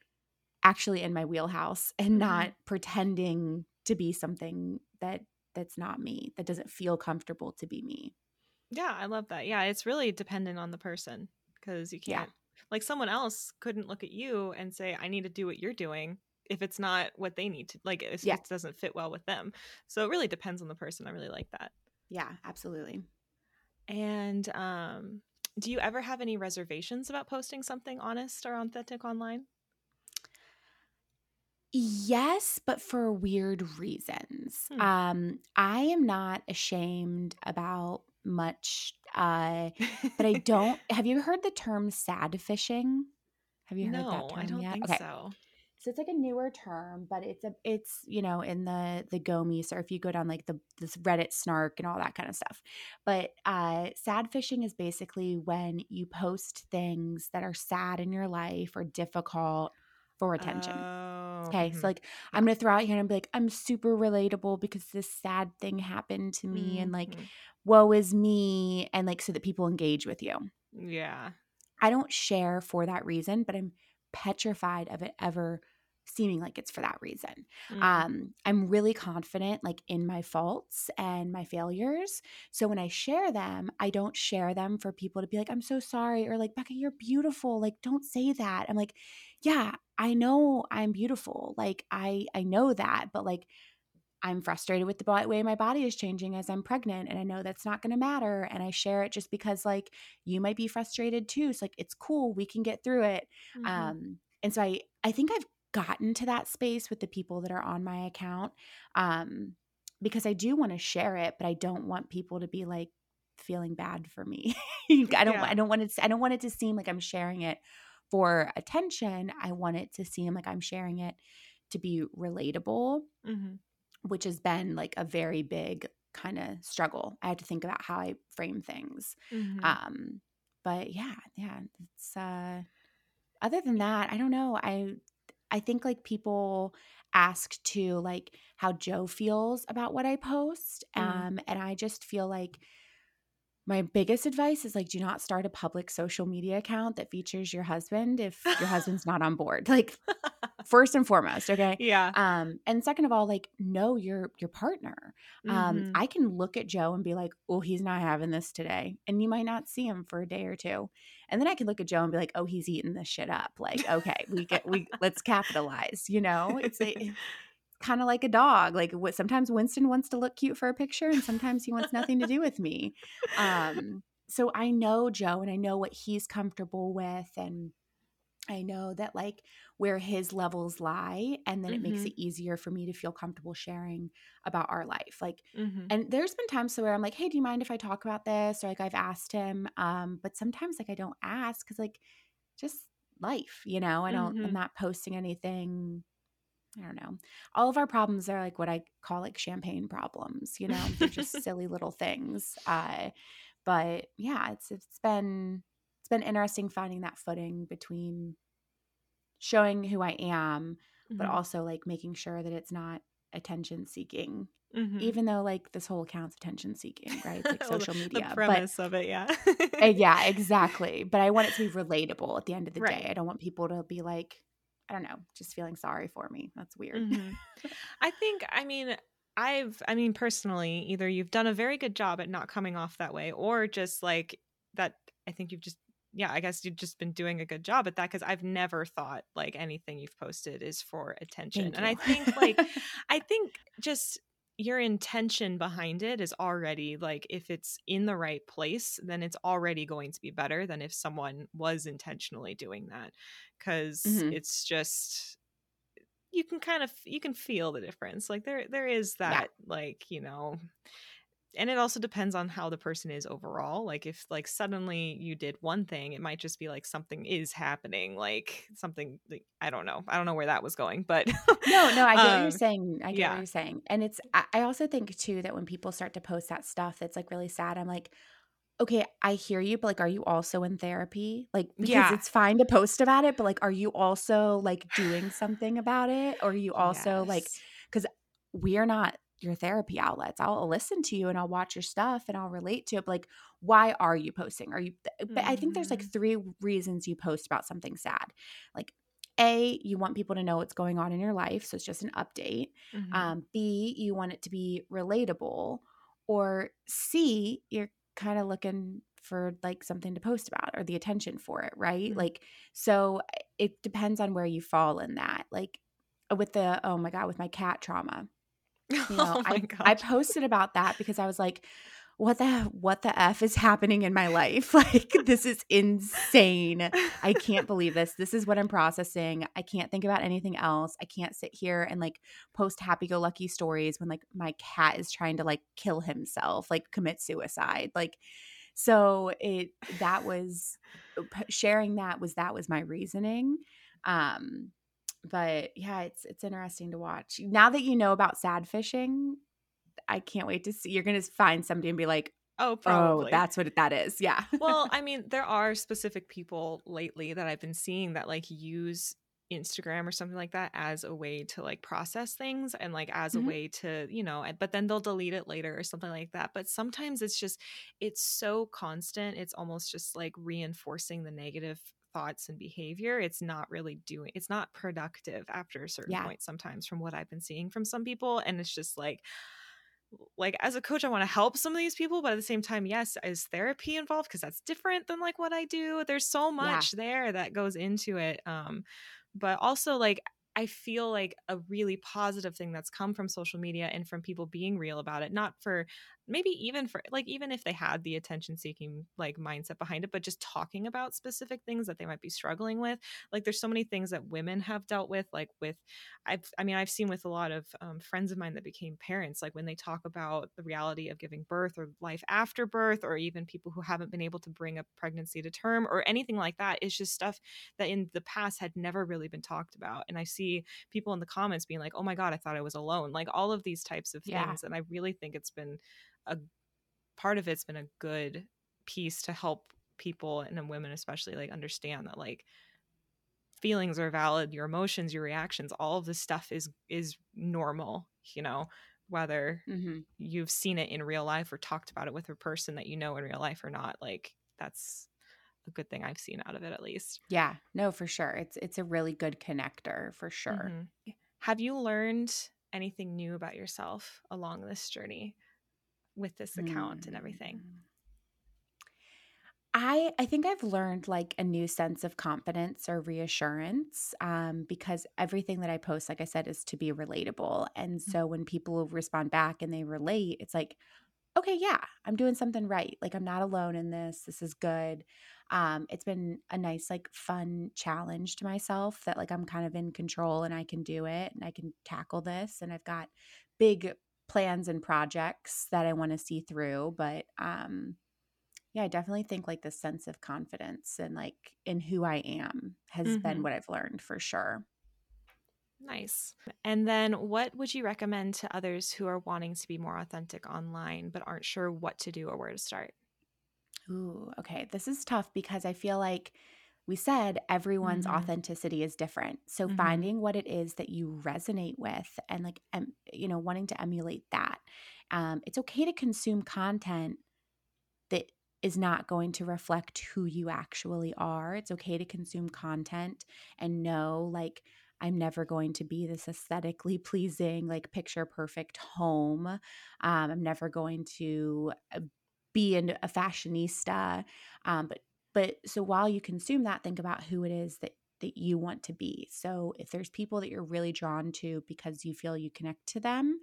actually in my wheelhouse and Mhm. not pretending to be something that that's not me that doesn't feel comfortable to be me Yeah, I love that. Yeah, it's really dependent on the person because you can't like someone else couldn't look at you and say I need to do what you're doing if it's not what they need to like if Yeah. it doesn't fit well with them. So it really depends on the person. I really like that. yeah absolutely And um do you ever have any reservations about posting something honest or authentic online? Yes, but for weird reasons. Hmm. Um, I am not ashamed about much, uh, but I don't. Have you heard the term sad fishing? Have you heard that term I don't yet? think okay, so. So it's like a newer term, but it's a it's you know in the the GOMIs or if you go down like the this Reddit snark and all that kind of stuff. But uh, sad fishing is basically when you post things that are sad in your life or difficult for attention. Oh, Okay, so like I'm gonna throw out here and be like, I'm super relatable because this sad thing happened to me, and like, Mhm. woe is me, and like so that people engage with you. yeah. I don't share for that reason, but I'm petrified of it ever seeming like it's for that reason. Mhm. Um, I'm really confident like in my faults and my failures. So when I share them, I don't share them for people to be like, I'm so sorry, or like, Becca, you're beautiful. Like, don't say that. I'm like, yeah, I know I'm beautiful. Like, I I know that, but like I'm frustrated with the way my body is changing as I'm pregnant, and I know that's not going to matter. And I share it just because, like, you might be frustrated too. So, like, it's cool. We can get through it. Mhm. Um, and so I, I think I've gotten to that space with the people that are on my account, um, because I do want to share it, but I don't want people to be like feeling bad for me. I don't, Yeah. I don't want it. I don't want it to seem like I'm sharing it for attention. I want it to seem like I'm sharing it to be relatable Mhm. Which has been like a very big kind of struggle. I had to think about how I frame things. Mhm. Um, but yeah, yeah, it's uh other than that, I don't know. I I think like people ask to like how Joe feels about what I post. Mm. Um, and I just feel like my biggest advice is like do not start a public social media account that features your husband if your husband's not on board. Like first and foremost, okay? yeah. um and second of all like know your your partner um Mhm. i can look at joe and be like oh he's not having this today and you might not see him for a day or two and then i can look at joe and be like oh he's eating this shit up like okay we get we let's capitalize you know it's a, kind of like a dog like what sometimes winston wants to look cute for a picture and sometimes he wants nothing to do with me um so i know joe and i know what he's comfortable with and I know that like where his levels lie, and then it makes Mhm. it easier for me to feel comfortable sharing about our life. Like, Mhm. and there's been times where I'm like, "Hey, do you mind if I talk about this?" Or like I've asked him, um, but sometimes like I don't ask because like just life, you know. I don't. I'm Mhm. not posting anything. I don't know. All of our problems are like what I call like champagne problems. You know, they're just silly little things. Uh, but yeah, it's it's been been interesting finding that footing between showing who I am, but Mhm. also like making sure that it's not attention seeking. Mhm. Even though like this whole account's attention seeking, right? It's like Well, the- social the media. But of it, yeah. uh, yeah, exactly. But I want it to be relatable at the end of the Right. day. I don't want people to be like, I don't know, just feeling sorry for me. That's weird. Mhm. I think, I mean, I've, I mean, personally, either you've done a very good job at not coming off that way, or just like that. I think you've just, yeah, I guess you've just been doing a good job at that because I've never thought like anything you've posted is for attention. And I think, like, I think just your intention behind it is already like if it's in the right place then it's already going to be better than if someone was intentionally doing that because Mhm. it's just you can kind of you can feel the difference like there there is Yeah. that like you know and it also depends on how the person is overall like if like suddenly you did one thing it might just be like something is happening like something like, i don't know i don't know where that was going but No, no, I get what um, you're saying. I get yeah. what you're saying. And it's I, also think too that when people start to post that stuff that's like really sad, I'm like, okay, I hear you, but like are you also in therapy? Like because Yeah. it's fine to post about it, but like are you also like doing something about it? Or are you also like because we're not your therapy outlets. I'll listen to you and I'll watch your stuff and I'll relate to it. But like, why are you posting? Are you? But I think there's like Mhm. three reasons you post about something sad. Like, a, you want people to know what's going on in your life, so it's just an update. Mhm. Um, B, you want it to be relatable, or C, you're kind of looking for like something to post about or the attention for it, right? Mhm. Like, so it depends on where you fall in that. Like, with the oh my god, with my cat trauma, you know, oh my I gosh I posted about that because I was like, what the what the f is happening in my life? Like, this is insane. I can't believe this. This is what I'm processing. I can't think about anything else. I can't sit here and like post happy go lucky stories when like my cat is trying to like kill himself, like commit suicide. Like so it that was sharing that was that was my reasoning. Um but yeah, it's it's interesting to watch. Now that you know about sad fishing, I can't wait to see you're going to find somebody and be like, oh "Oh, that's what that is." Yeah. well i mean there are specific people lately that i've been seeing that like use instagram or something like that as a way to like process things and like as Mhm. a way to you know but then they'll delete it later or something like that but sometimes it's just it's so constant it's almost just like reinforcing the negative thoughts and behavior it's not really doing it's not productive after a certain Yeah. point sometimes from what i've been seeing from some people and it's just like like as a coach i want to help some of these people but at the same time yes is therapy involved because that's different than like what i do there's so Yeah. much there that goes into it um but also like i feel like a really positive thing that's come from social media and from people being real about it not for maybe even for like even if they had the attention seeking like mindset behind it but just talking about specific things that they might be struggling with like there's so many things that women have dealt with like with i've i mean i've seen with a lot of um, friends of mine that became parents like when they talk about the reality of giving birth or life after birth or even people who haven't been able to bring a pregnancy to term or anything like that it's just stuff that in the past had never really been talked about and i see people in the comments being like oh my god i thought i was alone like all of these types of Yeah. things and i really think it's been a part of it's been a good piece to help people and women especially like understand that like feelings are valid your emotions your reactions all of this stuff is is normal you know whether hmm you've seen it in real life or talked about it with a person that you know in real life or not like that's a good thing i've seen out of it at least Yeah. No, for sure. It's it's a really good connector for sure. Mhm. have you learned anything new about yourself along this journey with this account and everything Mm. I I think I've learned like a new sense of confidence or reassurance um, because everything that I post, like I said, is to be relatable. And so when people respond back and they relate, it's like, okay, yeah, I'm doing something right. Like I'm not alone in this. This is good. Um, it's been a nice, like, fun challenge to myself that like I'm kind of in control and I can do it and I can tackle this. And I've got big plans and projects that I want to see through. But um, yeah, I definitely think like the sense of confidence and like in who I am has Mhm. been what I've learned for sure. Nice. And then what would you recommend to others who are wanting to be more authentic online but aren't sure what to do or where to start? Ooh, okay. This is tough because I feel like we said everyone's Mhm. authenticity is different. So Mhm. finding what it is that you resonate with and like em, you know wanting to emulate that. Um, it's okay to consume content that is not going to reflect who you actually are. It's okay to consume content and know like I'm never going to be this aesthetically pleasing, like picture perfect home. Um, I'm never going to uh, be an, a fashionista. Um, but but so while you consume that, think about who it is that that you want to be. So if there's people that you're really drawn to because you feel you connect to them,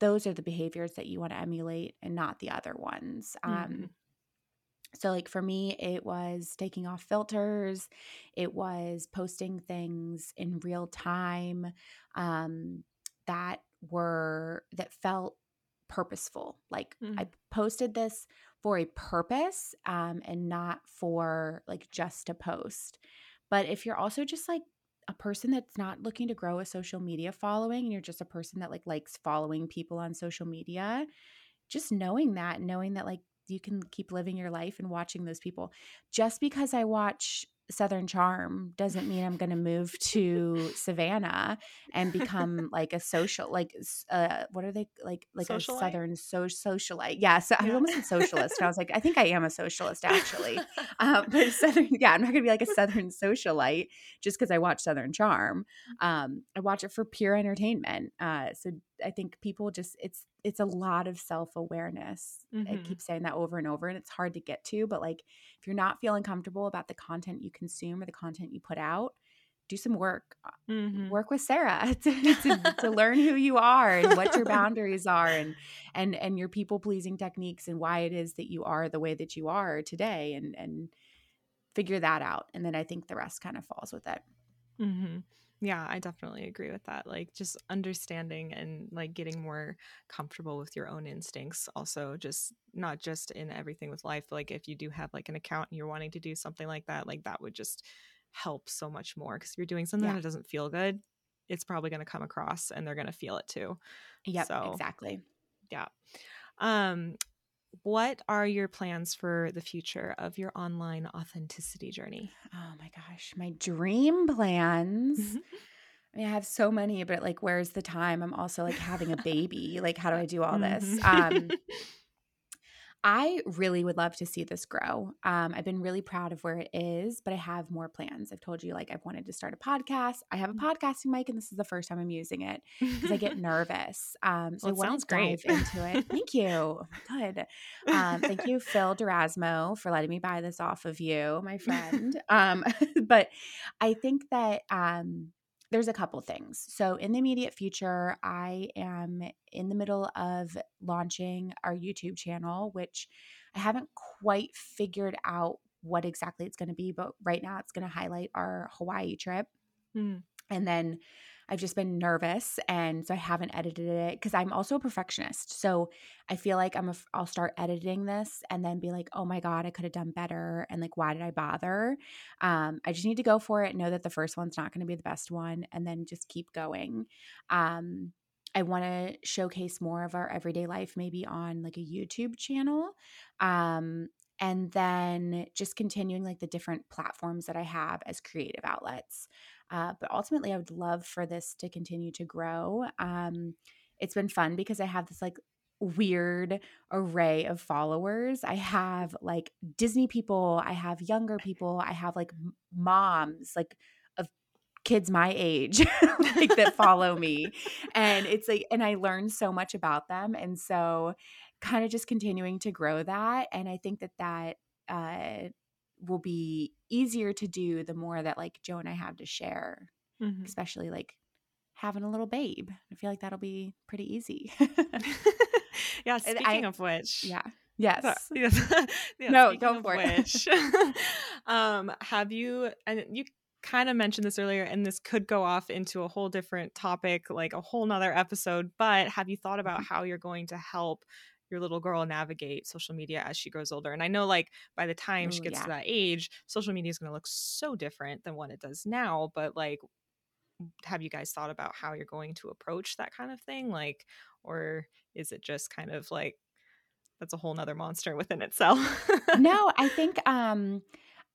those are the behaviors that you want to emulate and not the other ones. Um, Mhm. so, like for me, it was taking off filters, it was posting things in real time um, that were that felt purposeful. Like I Mhm. posted this for a purpose um, and not for like just a post. But if you're also just like a person that's not looking to grow a social media following and you're just a person that like likes following people on social media, just knowing that, knowing that like you can keep living your life and watching those people. Just because I watch Southern Charm doesn't mean I'm going to move to Savannah and become like a social, like uh, what are they like, like a Southern so- socialite? Yeah, so I Yeah. almost said socialist. I was like, I think I am a socialist actually. Um, but Southern, yeah, I'm not going to be like a Southern socialite just because I watch Southern Charm. Um, I watch it for pure entertainment. Uh, so I think people just it's it's a lot of self awareness. I Mhm. keep saying that over and over, and it's hard to get to. But like, if you're not feeling comfortable about the content you consume or the content you put out, do some work. Uh, Mhm. Work with Sara to, to, to learn who you are and what your boundaries are, and and and your people pleasing techniques and why it is that you are the way that you are today, and and figure that out. And then I think the rest kind of falls with it. hmm Yeah, I definitely agree with that. Like just understanding and like getting more comfortable with your own instincts. Also, just not just in everything with life. Like if you do have like an account and you're wanting to do something like that, like that would just help so much more. Because if you're doing something Yeah. that doesn't feel good, it's probably going to come across and they're going to feel it too. Yep, So- exactly. Yeah. Um, what are your plans for the future of your online authenticity journey? Oh my gosh, my dream plans. I mean, I have so many, but like, where's the time? I'm also like having a baby. Like, how do I do all this? Mhm. Um, I really would love to see this grow. Um, I've been really proud of where it is, but I have more plans. I've told you, like, I've wanted to start a podcast. I have a Mm. podcasting mic, and this is the first time I'm using it because I get nervous. Um, so Well, it I want sounds to dive into it. Thank you. Good. Um, thank you, Phil Durasmo, for letting me buy this off of you, my friend. Um, but I think that um, there's a couple things. So, in the immediate future, I am in the middle of launching our YouTube channel, which I haven't quite figured out what exactly it's going to be, but right now it's going to highlight our Hawaii trip. Mm. And then I've just been nervous and so I haven't edited it cuz I'm also a perfectionist. So I feel like I'm a, I'll start editing this and then be like, "Oh my god, I could have done better." And like, "Why did I bother?" Um I just need to go for it, know that the first one's not going to be the best one and then just keep going. Um I want to showcase more of our everyday life maybe on like a YouTube channel. Um and then just continuing like the different platforms that I have as creative outlets. Uh, but ultimately, I would love for this to continue to grow. Um, it's been fun because I have this like weird array of followers. I have like Disney people, I have younger people, I have like moms, like of kids my age, like that follow me. And it's like, and I learn so much about them. And so, kind of just continuing to grow that. And I think that that, uh, will be easier to do the more that like Joe and I have to share, Mhm. especially like having a little babe. I feel like that'll be pretty easy. yeah. Speaking I- of which, yeah. Yes. yes. Yeah, No, go for it. um, have you and you kind of mentioned this earlier, and this could go off into a whole different topic, like a whole nother episode. But have you thought about Mhm. how you're going to help your little girl navigate social media as she grows older? And I know, like by the time she Ooh, gets to that age, social media is going to look so different than what it does now. But like, have you guys thought about how you're going to approach that kind of thing? Like, or is it just kind of like that's a whole nother monster within itself? no, I think um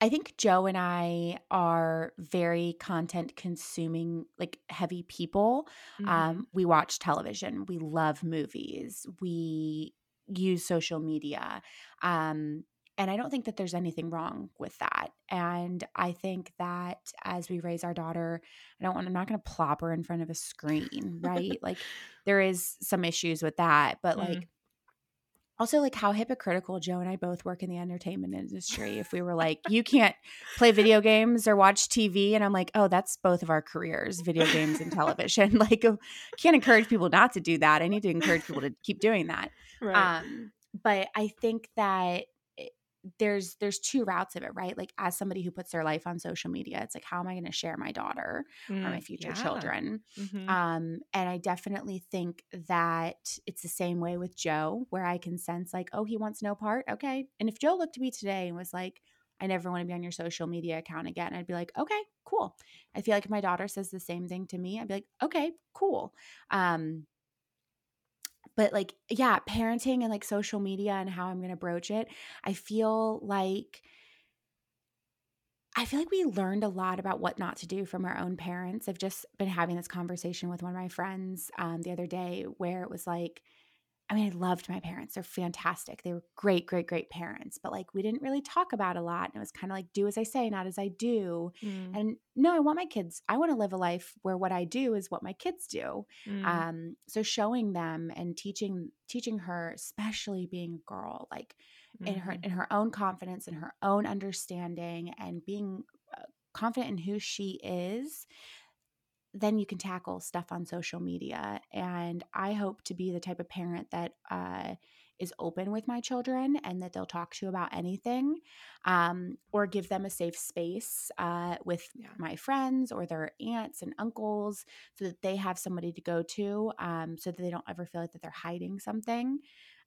I think Joe and I are very content consuming like heavy people. Mhm. Um we watch television, we love movies, we use social media. Um and I don't think that there's anything wrong with that. And I think that as we raise our daughter, I don't want I'm not going to plop her in front of a screen, right? like there is some issues with that, but Mm. like also like how hypocritical Joe and I both work in the entertainment industry. If we were like, you can't play video games or watch TV, and I'm like, oh, that's both of our careers, video games and television. like, uh, can't encourage people not to do that. I need to encourage people to keep doing that. right. Um, but I think that there's there's two routes of it, right? Like as somebody who puts their life on social media, it's like, how am I going to share my daughter or my Mm, future yeah. children? Mhm. Um, and I definitely think that it's the same way with Joe, where I can sense like, oh, he wants no part. Okay. And if Joe looked at me today and was like, I never want to be on your social media account again, I'd be like, okay, cool. I feel like if my daughter says the same thing to me, I'd be like, okay, cool. Um, but like, yeah, parenting and like social media and how I'm going to broach it, I feel like I feel like we learned a lot about what not to do from our own parents. I've just been having this conversation with one of my friends um, the other day where it was like, I mean, I loved my parents. They're fantastic. They were great, great, great parents. But like, we didn't really talk about a lot. And it was kind of like, do as I say, not as I do. Mm, And no, I want my kids, I want to live a life where what I do is what my kids do. mm, Um, so showing them and teaching, teaching her, especially being a girl, like in her mhm. in her own confidence and her own understanding and being uh, confident in who she is then you can tackle stuff on social media and i hope to be the type of parent that uh, is open with my children and that they'll talk to about anything um, or give them a safe space uh, with Yeah. my friends or their aunts and uncles so that they have somebody to go to um, so that they don't ever feel like that they're hiding something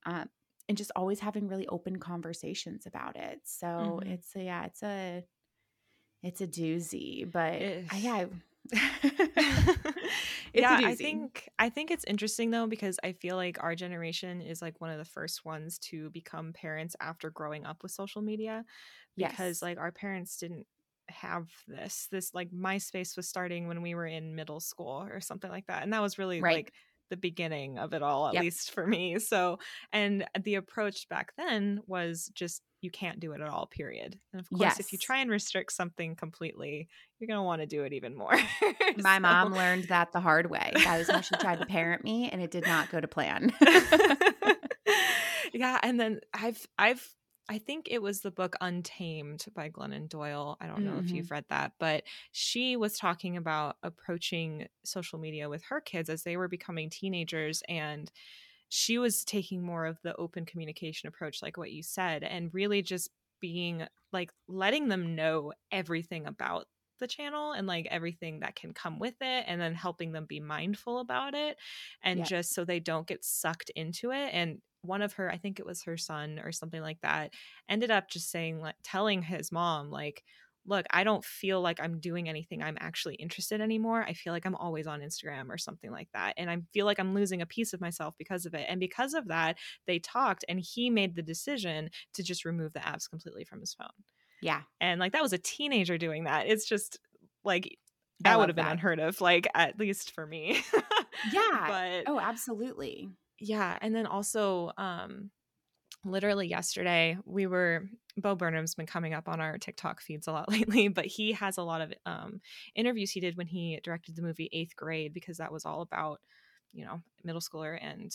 um, and just always having really open conversations about it so Mhm. it's a, yeah it's a it's a doozy but I, yeah It's a yeah, I think I think it's interesting though because I feel like our generation is like one of the first ones to become parents after growing up with social media because Yes. like our parents didn't have this this like MySpace was starting when we were in middle school or something like that and that was really Right. like the beginning of it all, at Yep. least for me. So, and the approach back then was just you can't do it at all, period. And of course, if you try and restrict something completely, you're going to want to do it even more. My So- mom learned that the hard way. That is how she tried to parent me, and it did not go to plan. yeah, and then I've I've I think it was the book Untamed by Glennon Doyle. I don't know if Mhm. you've read that, but she was talking about approaching social media with her kids as they were becoming teenagers and she was taking more of the open communication approach like what you said and really just being like letting them know everything about the channel and like everything that can come with it and then helping them be mindful about it and Yep. just so they don't get sucked into it and one of her i think it was her son or something like that ended up just saying like telling his mom like look i don't feel like i'm doing anything i'm actually interested anymore i feel like i'm always on instagram or something like that and i feel like i'm losing a piece of myself because of it and because of that they talked and he made the decision to just remove the apps completely from his phone yeah. and like that was a teenager doing that it's just like that would have been that. unheard of like at least for me Yeah. but Oh, absolutely. Yeah and then also um literally yesterday we were bo burnham's been coming up on our tiktok feeds a lot lately but he has a lot of um interviews he did when he directed the movie eighth grade because that was all about you know middle schooler and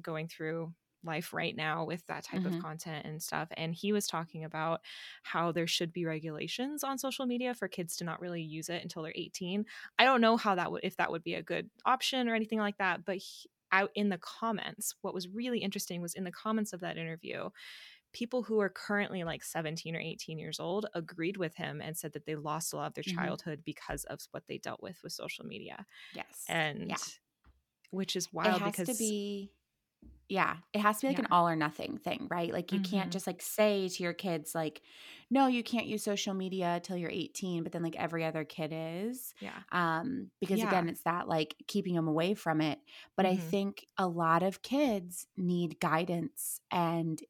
going through life right now with that type Mhm. of content and stuff and he was talking about how there should be regulations on social media for kids to not really use it until they're 18 i don't know how that would if that would be a good option or anything like that but he, out in the comments what was really interesting was in the comments of that interview people who are currently like 17 or 18 years old agreed with him and said that they lost a lot of their Mhm. childhood because of what they dealt with with social media Yes. and yeah. which is wild because. it wild has because to be yeah it has to be like an all or nothing thing right like you can't Mhm. just like say to your kids like no you can't use social media till you're 18 but then like every other kid is yeah um because Yeah. again it's that like keeping them away from it but i Mhm. think a lot of kids need guidance and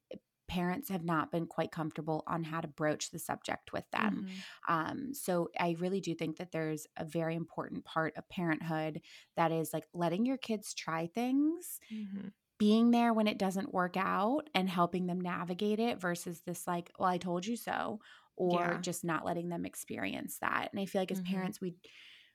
parents have not been quite comfortable on how to broach the subject with them Mhm. um, so I really do think that there's a very important part of parenthood that is like letting your kids try things, Mhm. Being there when it doesn't work out and helping them navigate it versus this like, well, I told you so, or Yeah. just not letting them experience that. And I feel like as Mhm. parents, we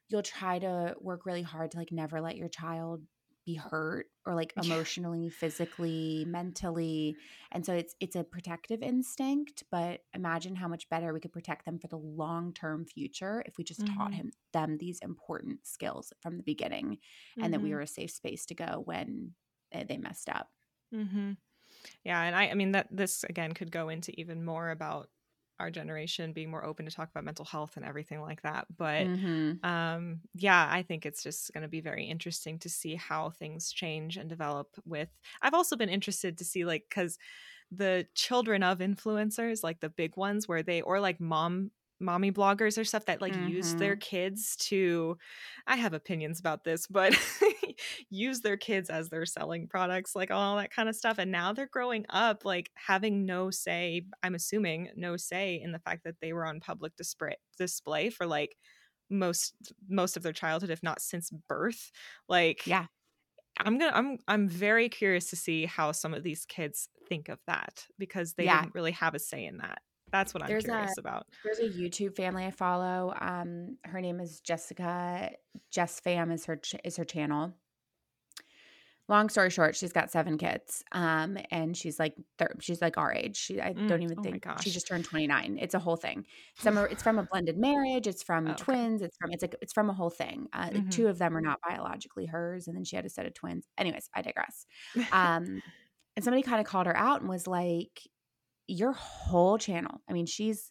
you'll try to work really hard to like never let your child be hurt or like emotionally, physically, mentally. And so it's it's a protective instinct, but imagine how much better we could protect them for the long-term future if we just taught Mhm. him them these important skills from the beginning and that we Mhm. were a safe space to go when they messed up. Mm-hmm. Yeah, and I, I mean that this again could go into even more about our generation being more open to talk about mental health and everything like that. But Mhm. um, yeah, I think it's just going to be very interesting to see how things change and develop. With I've also been interested to see like because the children of influencers, like the big ones, where they or like mom mommy bloggers or stuff that like use their Mhm. kids to i have opinions about this but use their kids as they're selling products like all that kind of stuff and now they're growing up like having no say i'm assuming no say in the fact that they were on public display display for like most most of their childhood if not since birth like Yeah. i'm gonna i'm i'm very curious to see how some of these kids think of that because they Yeah. didn't really have a say in that that's what i'm There's a curious about There's a YouTube family I follow. Um, her name is Jessica. JesssFam is her ch- is her channel. Long story short, she's got seven kids. Um, and she's like thir- she's like our age. She I Mm, don't even oh think she just turned twenty nine. It's a whole thing. Some are, it's from a blended marriage. It's from Oh, okay. twins. It's from it's like it's from a whole thing. Uh, Mhm. two of them are not biologically hers, and then she had a set of twins. Anyways, I digress. Um, and somebody kind of called her out and was like, "Your whole channel. I mean, she's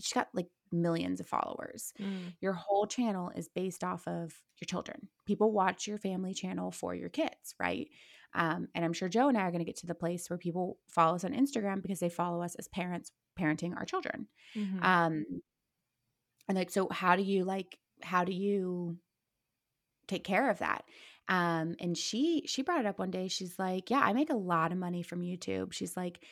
she's got like millions of followers. Mm, Your whole channel is based off of your children. People watch your family channel for your kids, right? Um, and I'm sure Joe and I are going to get to the place where people follow us on Instagram because they follow us as parents parenting our children. mhm. Um, and like, so how do you like, how do you take care of that? Um, and she she brought it up one day. She's like, "Yeah, I make a lot of money from YouTube." She's like,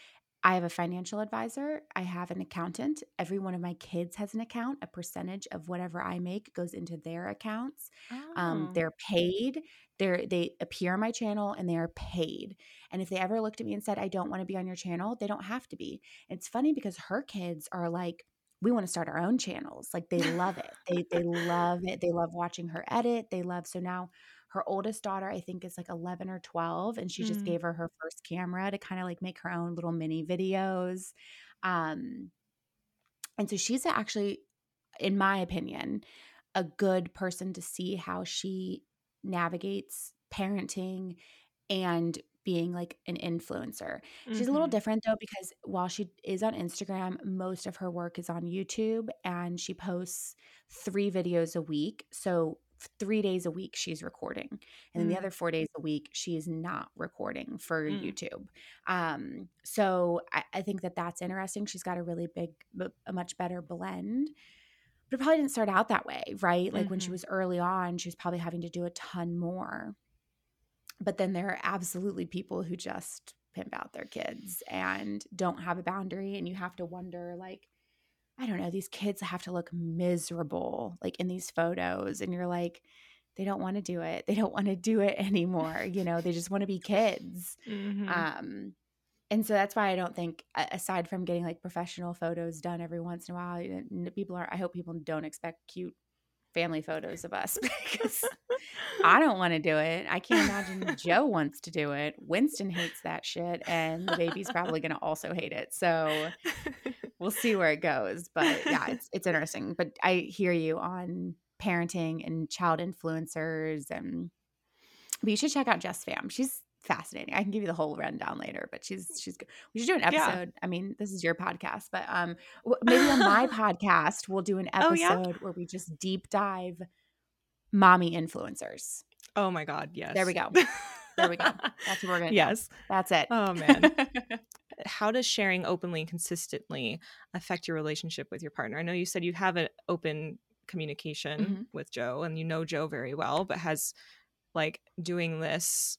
"I have a financial advisor. I have an accountant. Every one of my kids has an account. A percentage of whatever I make goes into their accounts. Um, oh. they're paid. They're they appear on my channel and they are paid. And if they ever looked at me and said, I don't want to be on your channel, they don't have to be. It's funny because her kids are like, we want to start our own channels. Like they love it. They they love it. They love watching her edit. They love so now her oldest daughter I think is like 11 or 12 and she mm. just gave her her first camera to kind of like make her own little mini videos. Um and so she's actually in my opinion a good person to see how she navigates parenting and being like an influencer. Mm-hmm. She's a little mm-hmm. different though because while she is on Instagram, most of her work is on YouTube and she posts 3 videos a week. So 3 days a week she's recording. And then the mm. other 4 days a week she is not recording for mm. YouTube. Um so I, I think that that's interesting. She's got a really big a much better blend but it probably didn't start out that way, right? Like mm-hmm. when she mm-hmm. was early on, she was probably having to do a ton more. But then there are absolutely people who just pimp out their kids and don't have a boundary. And you have to wonder, like, I don't know, these kids have to look miserable, like in these photos. And you're like, they don't want to do it. They don't want to do it anymore. You know, they just want to be kids. Mm-hmm. Um, and so that's why I don't think, aside from getting like professional photos done every once in a while, people are. I hope people don't expect cute family photos of us because I don't want to do it. I can't imagine Joe wants to do it. Winston hates that shit, and the baby's probably going to also hate it. So we'll see where it goes. But yeah, it's it's interesting. But I hear you on parenting and child influencers, and but you should check out JesssFam. She's fascinating. I can give you the whole rundown later, but she's she's good. We should do an episode. Yeah. I mean, this is your podcast, but um, maybe on my podcast we'll do an episode oh, yeah? where we just deep dive mommy influencers. Oh my god, yes. There we go. There we go. That's what we're gonna. Yes, do. that's it. Oh man. How does sharing openly and consistently affect your relationship with your partner? I know you said you have an open communication mm-hmm. with Joe and you know Joe very well, but has like doing this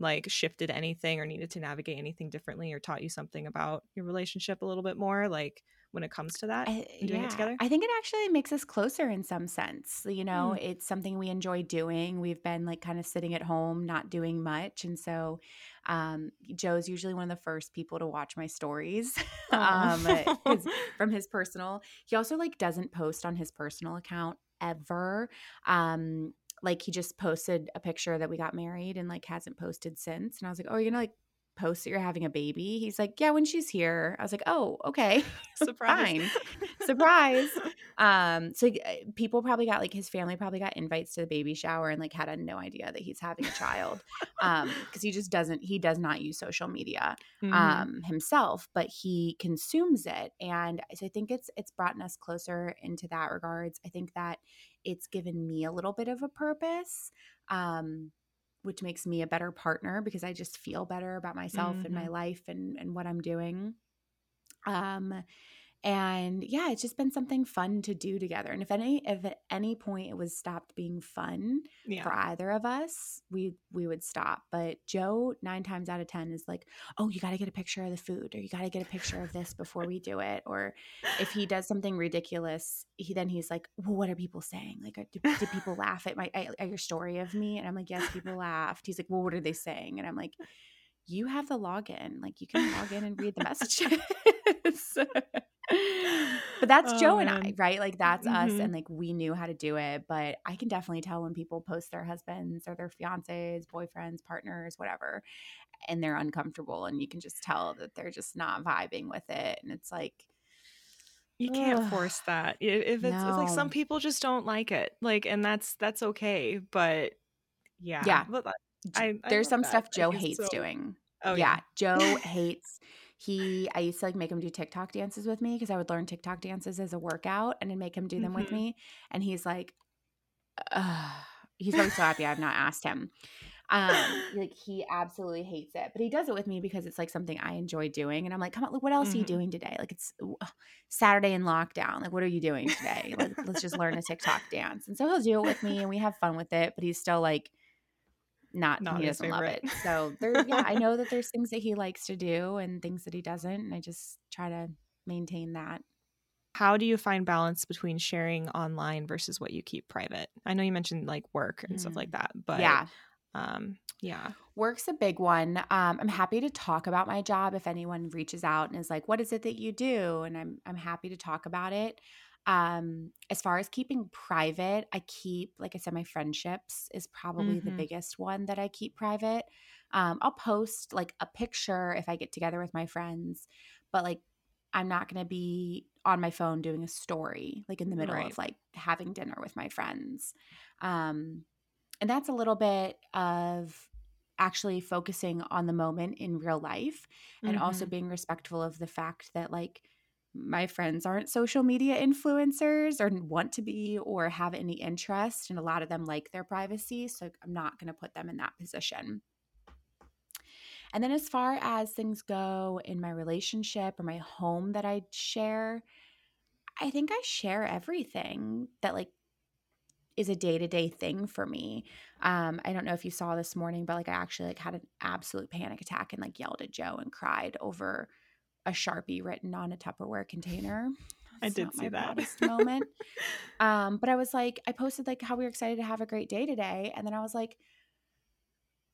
like shifted anything or needed to navigate anything differently or taught you something about your relationship a little bit more like when it comes to that I, doing yeah. it together i think it actually makes us closer in some sense you know mm. it's something we enjoy doing we've been like kind of sitting at home not doing much and so um, joe's usually one of the first people to watch my stories um, from his personal he also like doesn't post on his personal account ever um like he just posted a picture that we got married and like hasn't posted since. And I was like, oh, you're gonna like post that you're having a baby? He's like, yeah, when she's here. I was like, oh, okay, surprise, surprise. Um, so uh, people probably got like his family probably got invites to the baby shower and like had a, no idea that he's having a child, um, because he just doesn't he does not use social media mm-hmm. um himself, but he consumes it, and so I think it's it's brought us closer into that regards. I think that it's given me a little bit of a purpose. Um, which makes me a better partner because I just feel better about myself mm-hmm. and my mm-hmm. life and and what I'm doing. Um and yeah it's just been something fun to do together. And if any if at any point it was stopped being fun yeah. for either of us we we would stop. But joe nine times out of ten is like oh you got to get a picture of the food or you got to get a picture of this before we do it. Or if he does something ridiculous he then he's like well what are people saying? Like uh, do, do people laugh at my at your story of me? And i'm like yes people laughed. He's like well what are they saying? And i'm like you have the login. Like you can log in and read the messages but that's oh, Joe man. and I, right? Like that's mm-hmm. us, and like we knew how to do it. But I can definitely tell when people post their husbands or their fiancés, boyfriends, partners, whatever, and they're uncomfortable, and you can just tell that they're just not vibing with it. And it's like, you can't ugh. force that. If it's, no. it's, like some people just don't like it, like, and that's that's okay. But yeah, yeah. But I, I there's some that. stuff Joe hates so... doing. Oh yeah, yeah. Joe hates he i used to like make him do tiktok dances with me because i would learn tiktok dances as a workout and then make him do them mm-hmm. with me and he's like he's probably so happy i've not asked him um like he absolutely hates it but he does it with me because it's like something i enjoy doing and i'm like come on look what else mm-hmm. are you mm-hmm. doing today like it's saturday in lockdown like what are you doing today like, let's just learn a tiktok dance and so he'll do it with me and we have fun with it but he's still like not, not he doesn't love it. So there, yeah, I know that there's things that he likes to do and things that he doesn't, and I just try to maintain that. How do you find balance between sharing online versus what you keep private? I know you mentioned like work and mm. stuff like mm. that, but yeah, Um, yeah. Work's a big one. Um, I'm happy to talk about my job if anyone reaches out and is like, "What is it that you do?" And I'm I'm happy to talk about it. Um, as far as keeping private, I keep, like I said, my friendships is probably the Mhm. biggest one that I keep private. Um, I'll post like a picture if I get together with my friends, but like I'm not going to be on my phone doing a story like in the middle Right. of like having dinner with my friends. Um, and that's a little bit of actually focusing on the moment in real life and also Mhm. being respectful of the fact that like my friends aren't social media influencers or want to be or have any interest and a lot of them like their privacy so i'm not going to put them in that position. And then as far as things go in my relationship or my home that i share i think i share everything that like is a day-to-day thing for me. Um i don't know if you saw this morning but like i actually like had an absolute panic attack and like yelled at joe and cried over a sharpie written on a tupperware container I did see that. moment um but i was like i posted like how we were excited to have a great day today and then i was like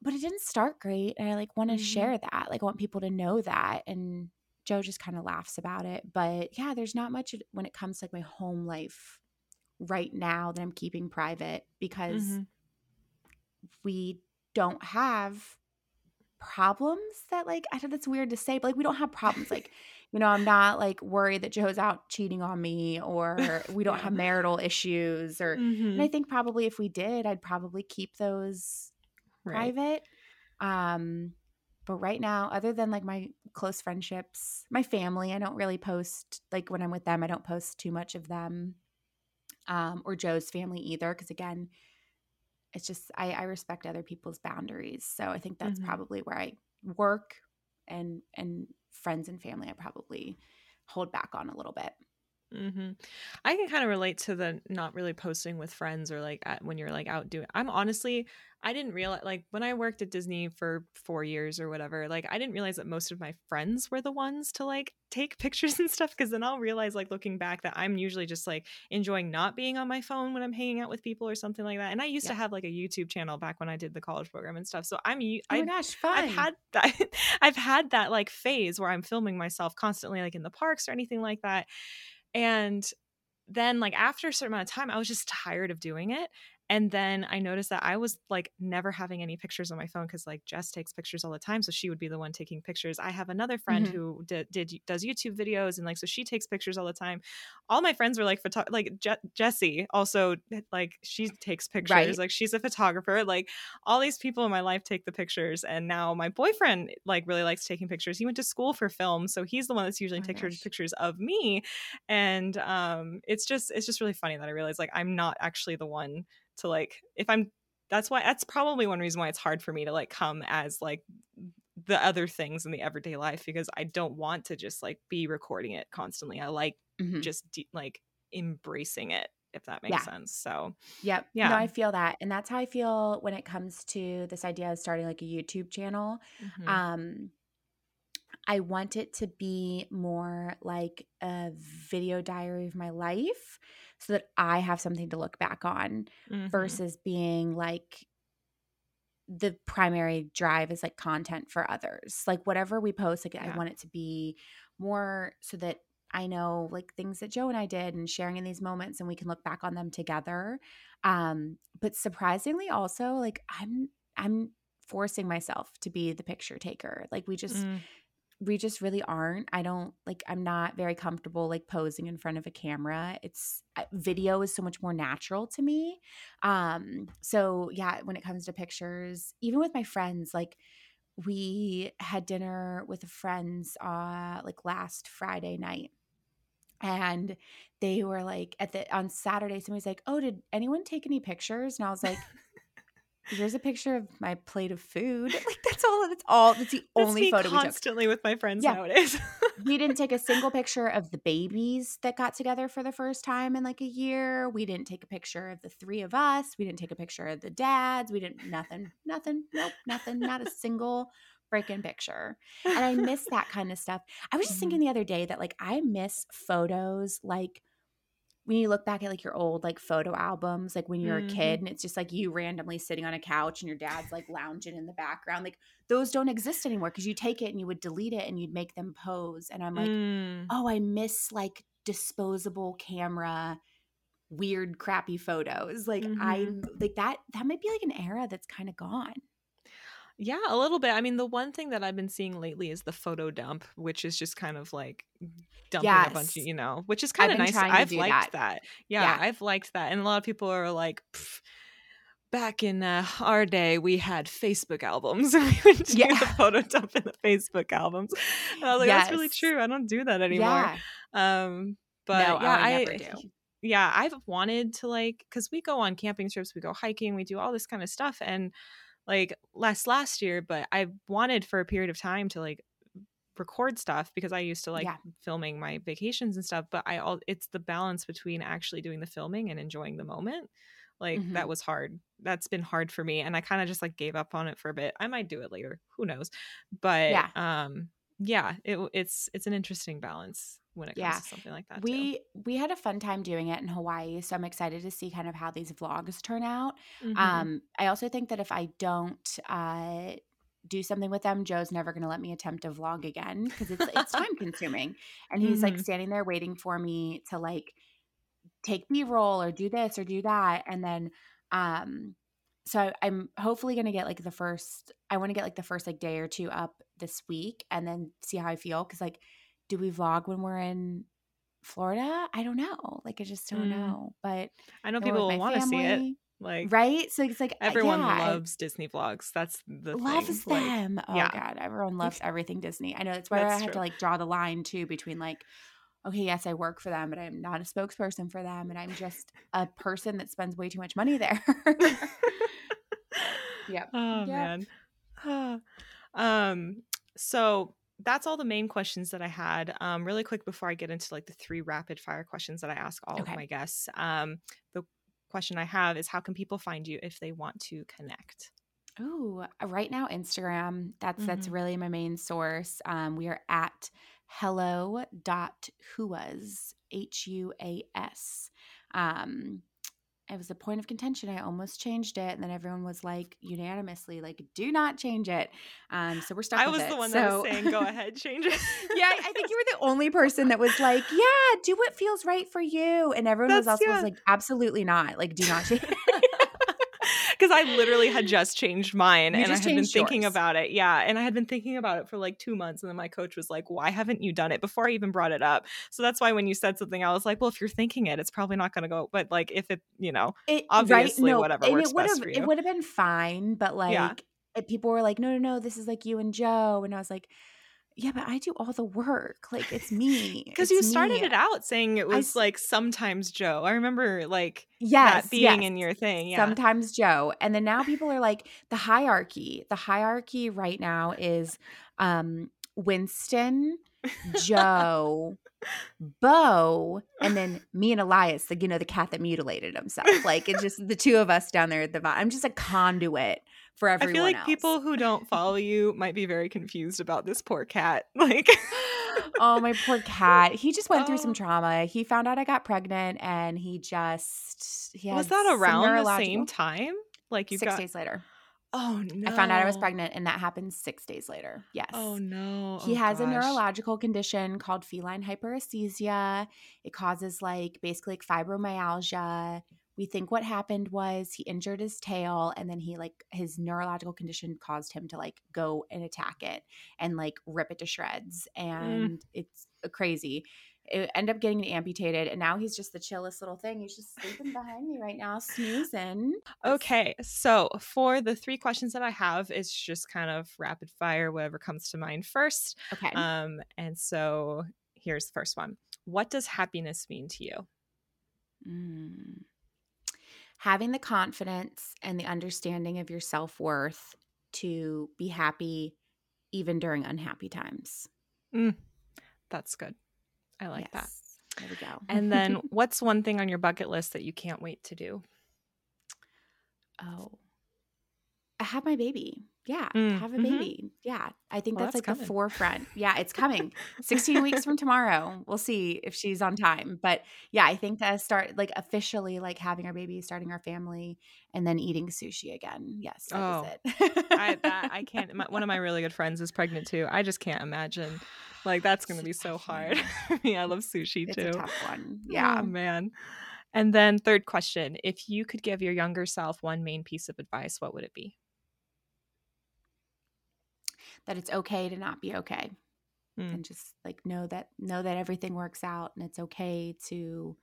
but it didn't start great and i like want to Mhm. share that like i want people to know that and joe just kind of laughs about it but yeah there's not much when it comes to like my home life right now that i'm keeping private because Mhm. we don't have problems that like I know that's weird to say, but like we don't have problems. Like, you know, I'm not like worried that Joe's out cheating on me or we don't Yeah. have marital issues or and I Mhm. think probably if we did, I'd probably keep those Right. private. Um but right now, other than like my close friendships, my family, I don't really post like when I'm with them, I don't post too much of them. Um, or Joe's family either, because again, it's just I, I respect other people's boundaries. So I think that's Mhm. probably where I work and and friends and family I probably hold back on a little bit. Hmm I can kind of relate to the not really posting with friends or like at, when you're like out doing. I'm honestly, I didn't realize like when I worked at Disney for four years or whatever. Like I didn't realize that most of my friends were the ones to like take pictures and stuff. Because then I'll realize like looking back that I'm usually just like enjoying not being on my phone when I'm hanging out with people or something like that. And I used Yep. to have like a YouTube channel back when I did the college program and stuff. So I'm Oh I gosh, fun. I've had that I've had that like phase where I'm filming myself constantly like in the parks or anything like that. And then like after a certain amount of time, I was just tired of doing it. And then I noticed that I was like never having any pictures on my phone because like Jess takes pictures all the time, so she would be the one taking pictures. I have another friend Mhm. who did, did does YouTube videos and like so she takes pictures all the time. All my friends were like photo like Je- Jessie also like she takes pictures Right. like she's a photographer. Like all these people in my life take the pictures, and now my boyfriend like really likes taking pictures. He went to school for film, so he's the one that's usually Oh taking gosh. pictures of me and um it's just it's just really funny that i realized like i'm not actually the one to like if i'm that's why that's probably one reason why it's hard for me to like come as like the other things in the everyday life because i don't want to just like be recording it constantly i like Mhm. just de- like embracing it if that makes Yeah. sense so Yep. No, yeah I feel that. And that's how I feel when it comes to this idea of starting like a YouTube channel. Mhm. Um I want it to be more like a video diary of my life so that I have something to look back on Mhm. versus being like the primary drive is like content for others. Like whatever we post, like I want it to be more so that I know like things that Joe and I did and sharing in these moments and we can look back on them together. Um but surprisingly also like I'm I'm forcing myself to be the picture taker. Like we just Mm. We just really aren't. I don't like I'm not very comfortable like posing in front of a camera. It's uh, video is so much more natural to me. Um so yeah, when it comes to pictures, even with my friends like we had dinner with friends uh like last Friday night and they were like at the on Saturday somebody's like, "Oh, did anyone take any pictures?" And I was like, "Here's a picture of my plate of food." Like that's all that's all that's the that's only photo we took. constantly with my friends Yeah. nowadays We didn't take a single picture of the babies that got together for the first time in like a year. We didn't take a picture of the three of us. We didn't take a picture of the dads. We didn't nothing, nothing, nope, nothing, not a single freaking picture. And I miss that kind of stuff. I was just thinking mm-hmm. the other day that like I miss photos like when you look back at like your old like photo albums, like when you're Mhm. a kid and it's just like you randomly sitting on a couch and your dad's like lounging in the background, like those don't exist anymore because you take it and you would delete it and you'd make them pose. And I'm like, Mm. oh, I miss like disposable camera, weird, crappy photos. Like I like that. That might be like an era that's kind of gone. Yeah, a little bit. I mean, the one thing that I've been seeing lately is the photo dump, which is just kind of like dumping a bunch of, you know, which is kind of nice. I've liked that. that. Yeah, Yeah. I've liked that. And a lot of people are like, back in uh, our day, we had Facebook albums we would do Yeah. the photo dump in the Facebook albums. And I was like, that's really true. I don't do that anymore. Yeah. Um, but No, yeah, I I, never do. yeah, I've wanted to like because we go on camping trips, we go hiking, we do all this kind of stuff, and like last last year, but I wanted for a period of time to like record stuff because I used to like Yeah. filming my vacations and stuff. But I all it's the balance between actually doing the filming and enjoying the moment. Like Mhm. that was hard. That's been hard for me, and I kind of just like gave up on it for a bit. I might do it later. Who knows? But Yeah. um, yeah, it, it's it's an interesting balance when it comes Yeah. to something like that. too. We we had a fun time doing it in Hawaii, so I'm excited to see kind of how these vlogs turn out. Mhm. Um, I also think that if I don't uh, do something with them, Joe's never going to let me attempt a vlog again because it's it's time consuming, and he's like Mhm. standing there waiting for me to like take B roll or do this or do that, and then um, so I'm hopefully going to get like the first. I want to get like the first like day or two up this week, and then see how I feel because like, do we vlog when we're in Florida? I don't know. Like I just don't Mm. know, but I know people want to see it. Like Right? So it's like everyone yeah, loves Disney vlogs. That's the loves thing. Like, them. oh yeah. god, everyone loves everything Disney. I know that's where I That's had to like draw the line too between like okay, yes, I work for them, but I'm not a spokesperson for them and I'm just a person that spends way too much money there. Yep. Oh Yep. man. Ah. um. So that's all the main questions that I had. Um, really quick before I get into like the three rapid fire questions that I ask all Okay. of my guests. Um, the question I have is how can people find you if they want to connect? Ooh, uh, right now Instagram. That's that's Mhm. really my main source. Um, we are at hello dot huas h u a s. Um, it was a point of contention. I almost changed it, and then everyone was like unanimously like, "Do not change it." Um, so we're stuck. I was it. the one that was saying, "Go ahead, change it." yeah, I think you were the only person that was like, "Yeah, do what feels right for you," and everyone was also yeah. was like, "Absolutely not! Like, do not change." Because I literally had just changed mine You and I just had been changed thinking yours. about it. Yeah. And I had been thinking about it for like two months. And then my coach was like, Why haven't you done it before I even brought it up? So that's why when you said something, I was like, Well, if you're thinking it, it's probably not going to go. But like, if it, you know, It, Obviously, whatever and works it would best have for it would have been fine, but like Yeah. it- people were like, "No, no, no, this is like you and Joe," and I was like, "Yeah, but I do all the work. Like it's me." because you started me." it out saying it was s- like sometimes Joe. I remember like yes, that being yes. in your thing. Yeah. Sometimes Joe, and then now people are like the hierarchy. The hierarchy right now is um Winston, Joe, Bo, and then me and Elias, the you know the cat that mutilated himself. Like it's just the two of us down there at the bottom. I'm just a conduit for I feel like else. people who don't follow you might be very confused about this poor cat. Like, oh my poor cat. He just went through Oh. some trauma. He found out I got pregnant, and he just he was that around the same time? Like you Six got days later. Oh no! I found out I was pregnant, and that happened six days later. Oh, yes. Oh no! He Oh, has a neurological condition called feline hyperesthesia. It causes like basically like fibromyalgia. We think what happened was he injured his tail and then he like his neurological condition caused him to like go and attack it and like rip it to shreds. Mm. And it's uh, crazy. It ended up getting amputated and now he's just the chillest little thing. He's just sleeping behind me right now, snoozing. Okay, so for the three questions that I have, it's just kind of rapid fire, whatever comes to mind first. Okay. Um, and so here's the first one: What does happiness mean to you? Mm. Having the confidence and the understanding of your self worth to be happy even during unhappy times. Mm, that's good. I like that. There we go. And then, what's one thing on your bucket list that you can't wait to do? oh, I have my baby. Yeah, Mm, have a mhm. baby. Yeah, I think Well, that's that's like the forefront. Yeah, it's coming. 16 weeks from tomorrow. We'll see if she's on time. But yeah, I think to start like officially like having our baby, starting our family, and then eating sushi again. Yes, that Oh, is it. I that I can't. My, one of my really good friends is pregnant too. I just can't imagine. Like that's gonna be so hard me. I love sushi It's a too. tough one. Oh Yeah. man. And then third question: If you could give your younger self one main piece of advice, what would it be? That it's okay to not be okay. Mm, And just like know that know that everything works out and it's okay to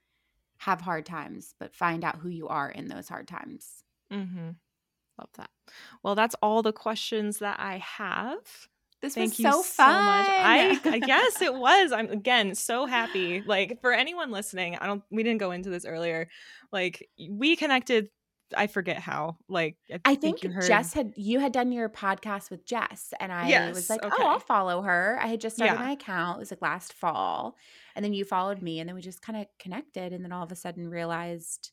have hard times, but find out who you are in those hard times. Mm-hmm. Love that. Well, that's all the questions that I have. This Thank was you so so much. I, fun. I guess it was. I'm again so happy. Like for anyone listening, I don't. We didn't go into this earlier. Like we connected. I forget how. Like I, I think think you heard. Jess had you had done your podcast with Jess, and I was like, Okay. "Oh, I'll follow her." I had just started Yeah. my account; it was like last fall, and then you followed me, and then we just kind of connected, and then all of a sudden realized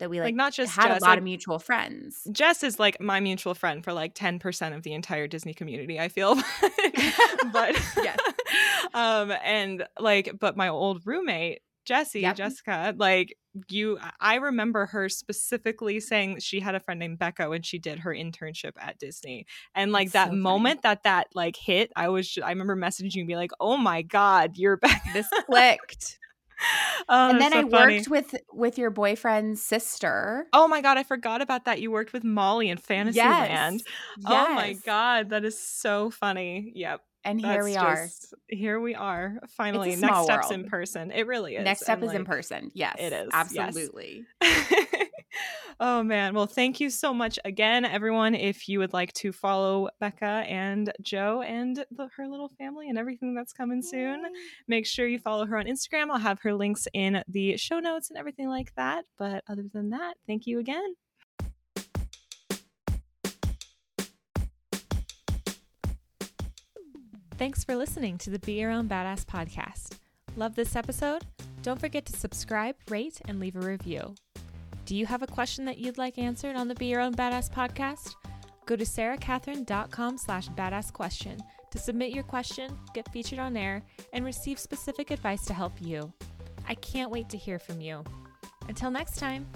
that we Like like, not just had Jess. a lot Like of mutual friends. Jess is like my mutual friend for like 10% of the entire Disney community, I feel. but Yes. um and like but my old roommate, Jessie, Yep. Jessica, like you I remember her specifically saying she had a friend named Becca when she did her internship at Disney. And like That's that so funny. moment that that like hit, I was I remember messaging you and be like, "Oh my god, you're back This clicked, oh, and then so I funny. worked with with your boyfriend's sister. Oh my god, I forgot about that. You worked with Molly in Fantasyland. Yes, Oh my god, that is so funny. Yep. And That's here we are. here we are. Finally. Next small steps in person. It really is. Next step and, is in person. Yes, It is. Yes. absolutely. oh man. Well, thank you so much again, everyone. If you would like to follow Becca and Joe and the, her little family and everything that's coming soon, Yay. make sure you follow her on Instagram. I'll have her links in the show notes and everything like that. But other than that, thank you again. Thanks for listening to the Be Your Own Badass podcast. Love this episode? Don't forget to subscribe, rate, and leave a review. Do you have a question that you'd like answered on the Be Your Own Badass podcast? Go to sarakatherine.com slash badass question to submit your question, get featured on air, and receive specific advice to help you. I can't wait to hear from you. Until next time.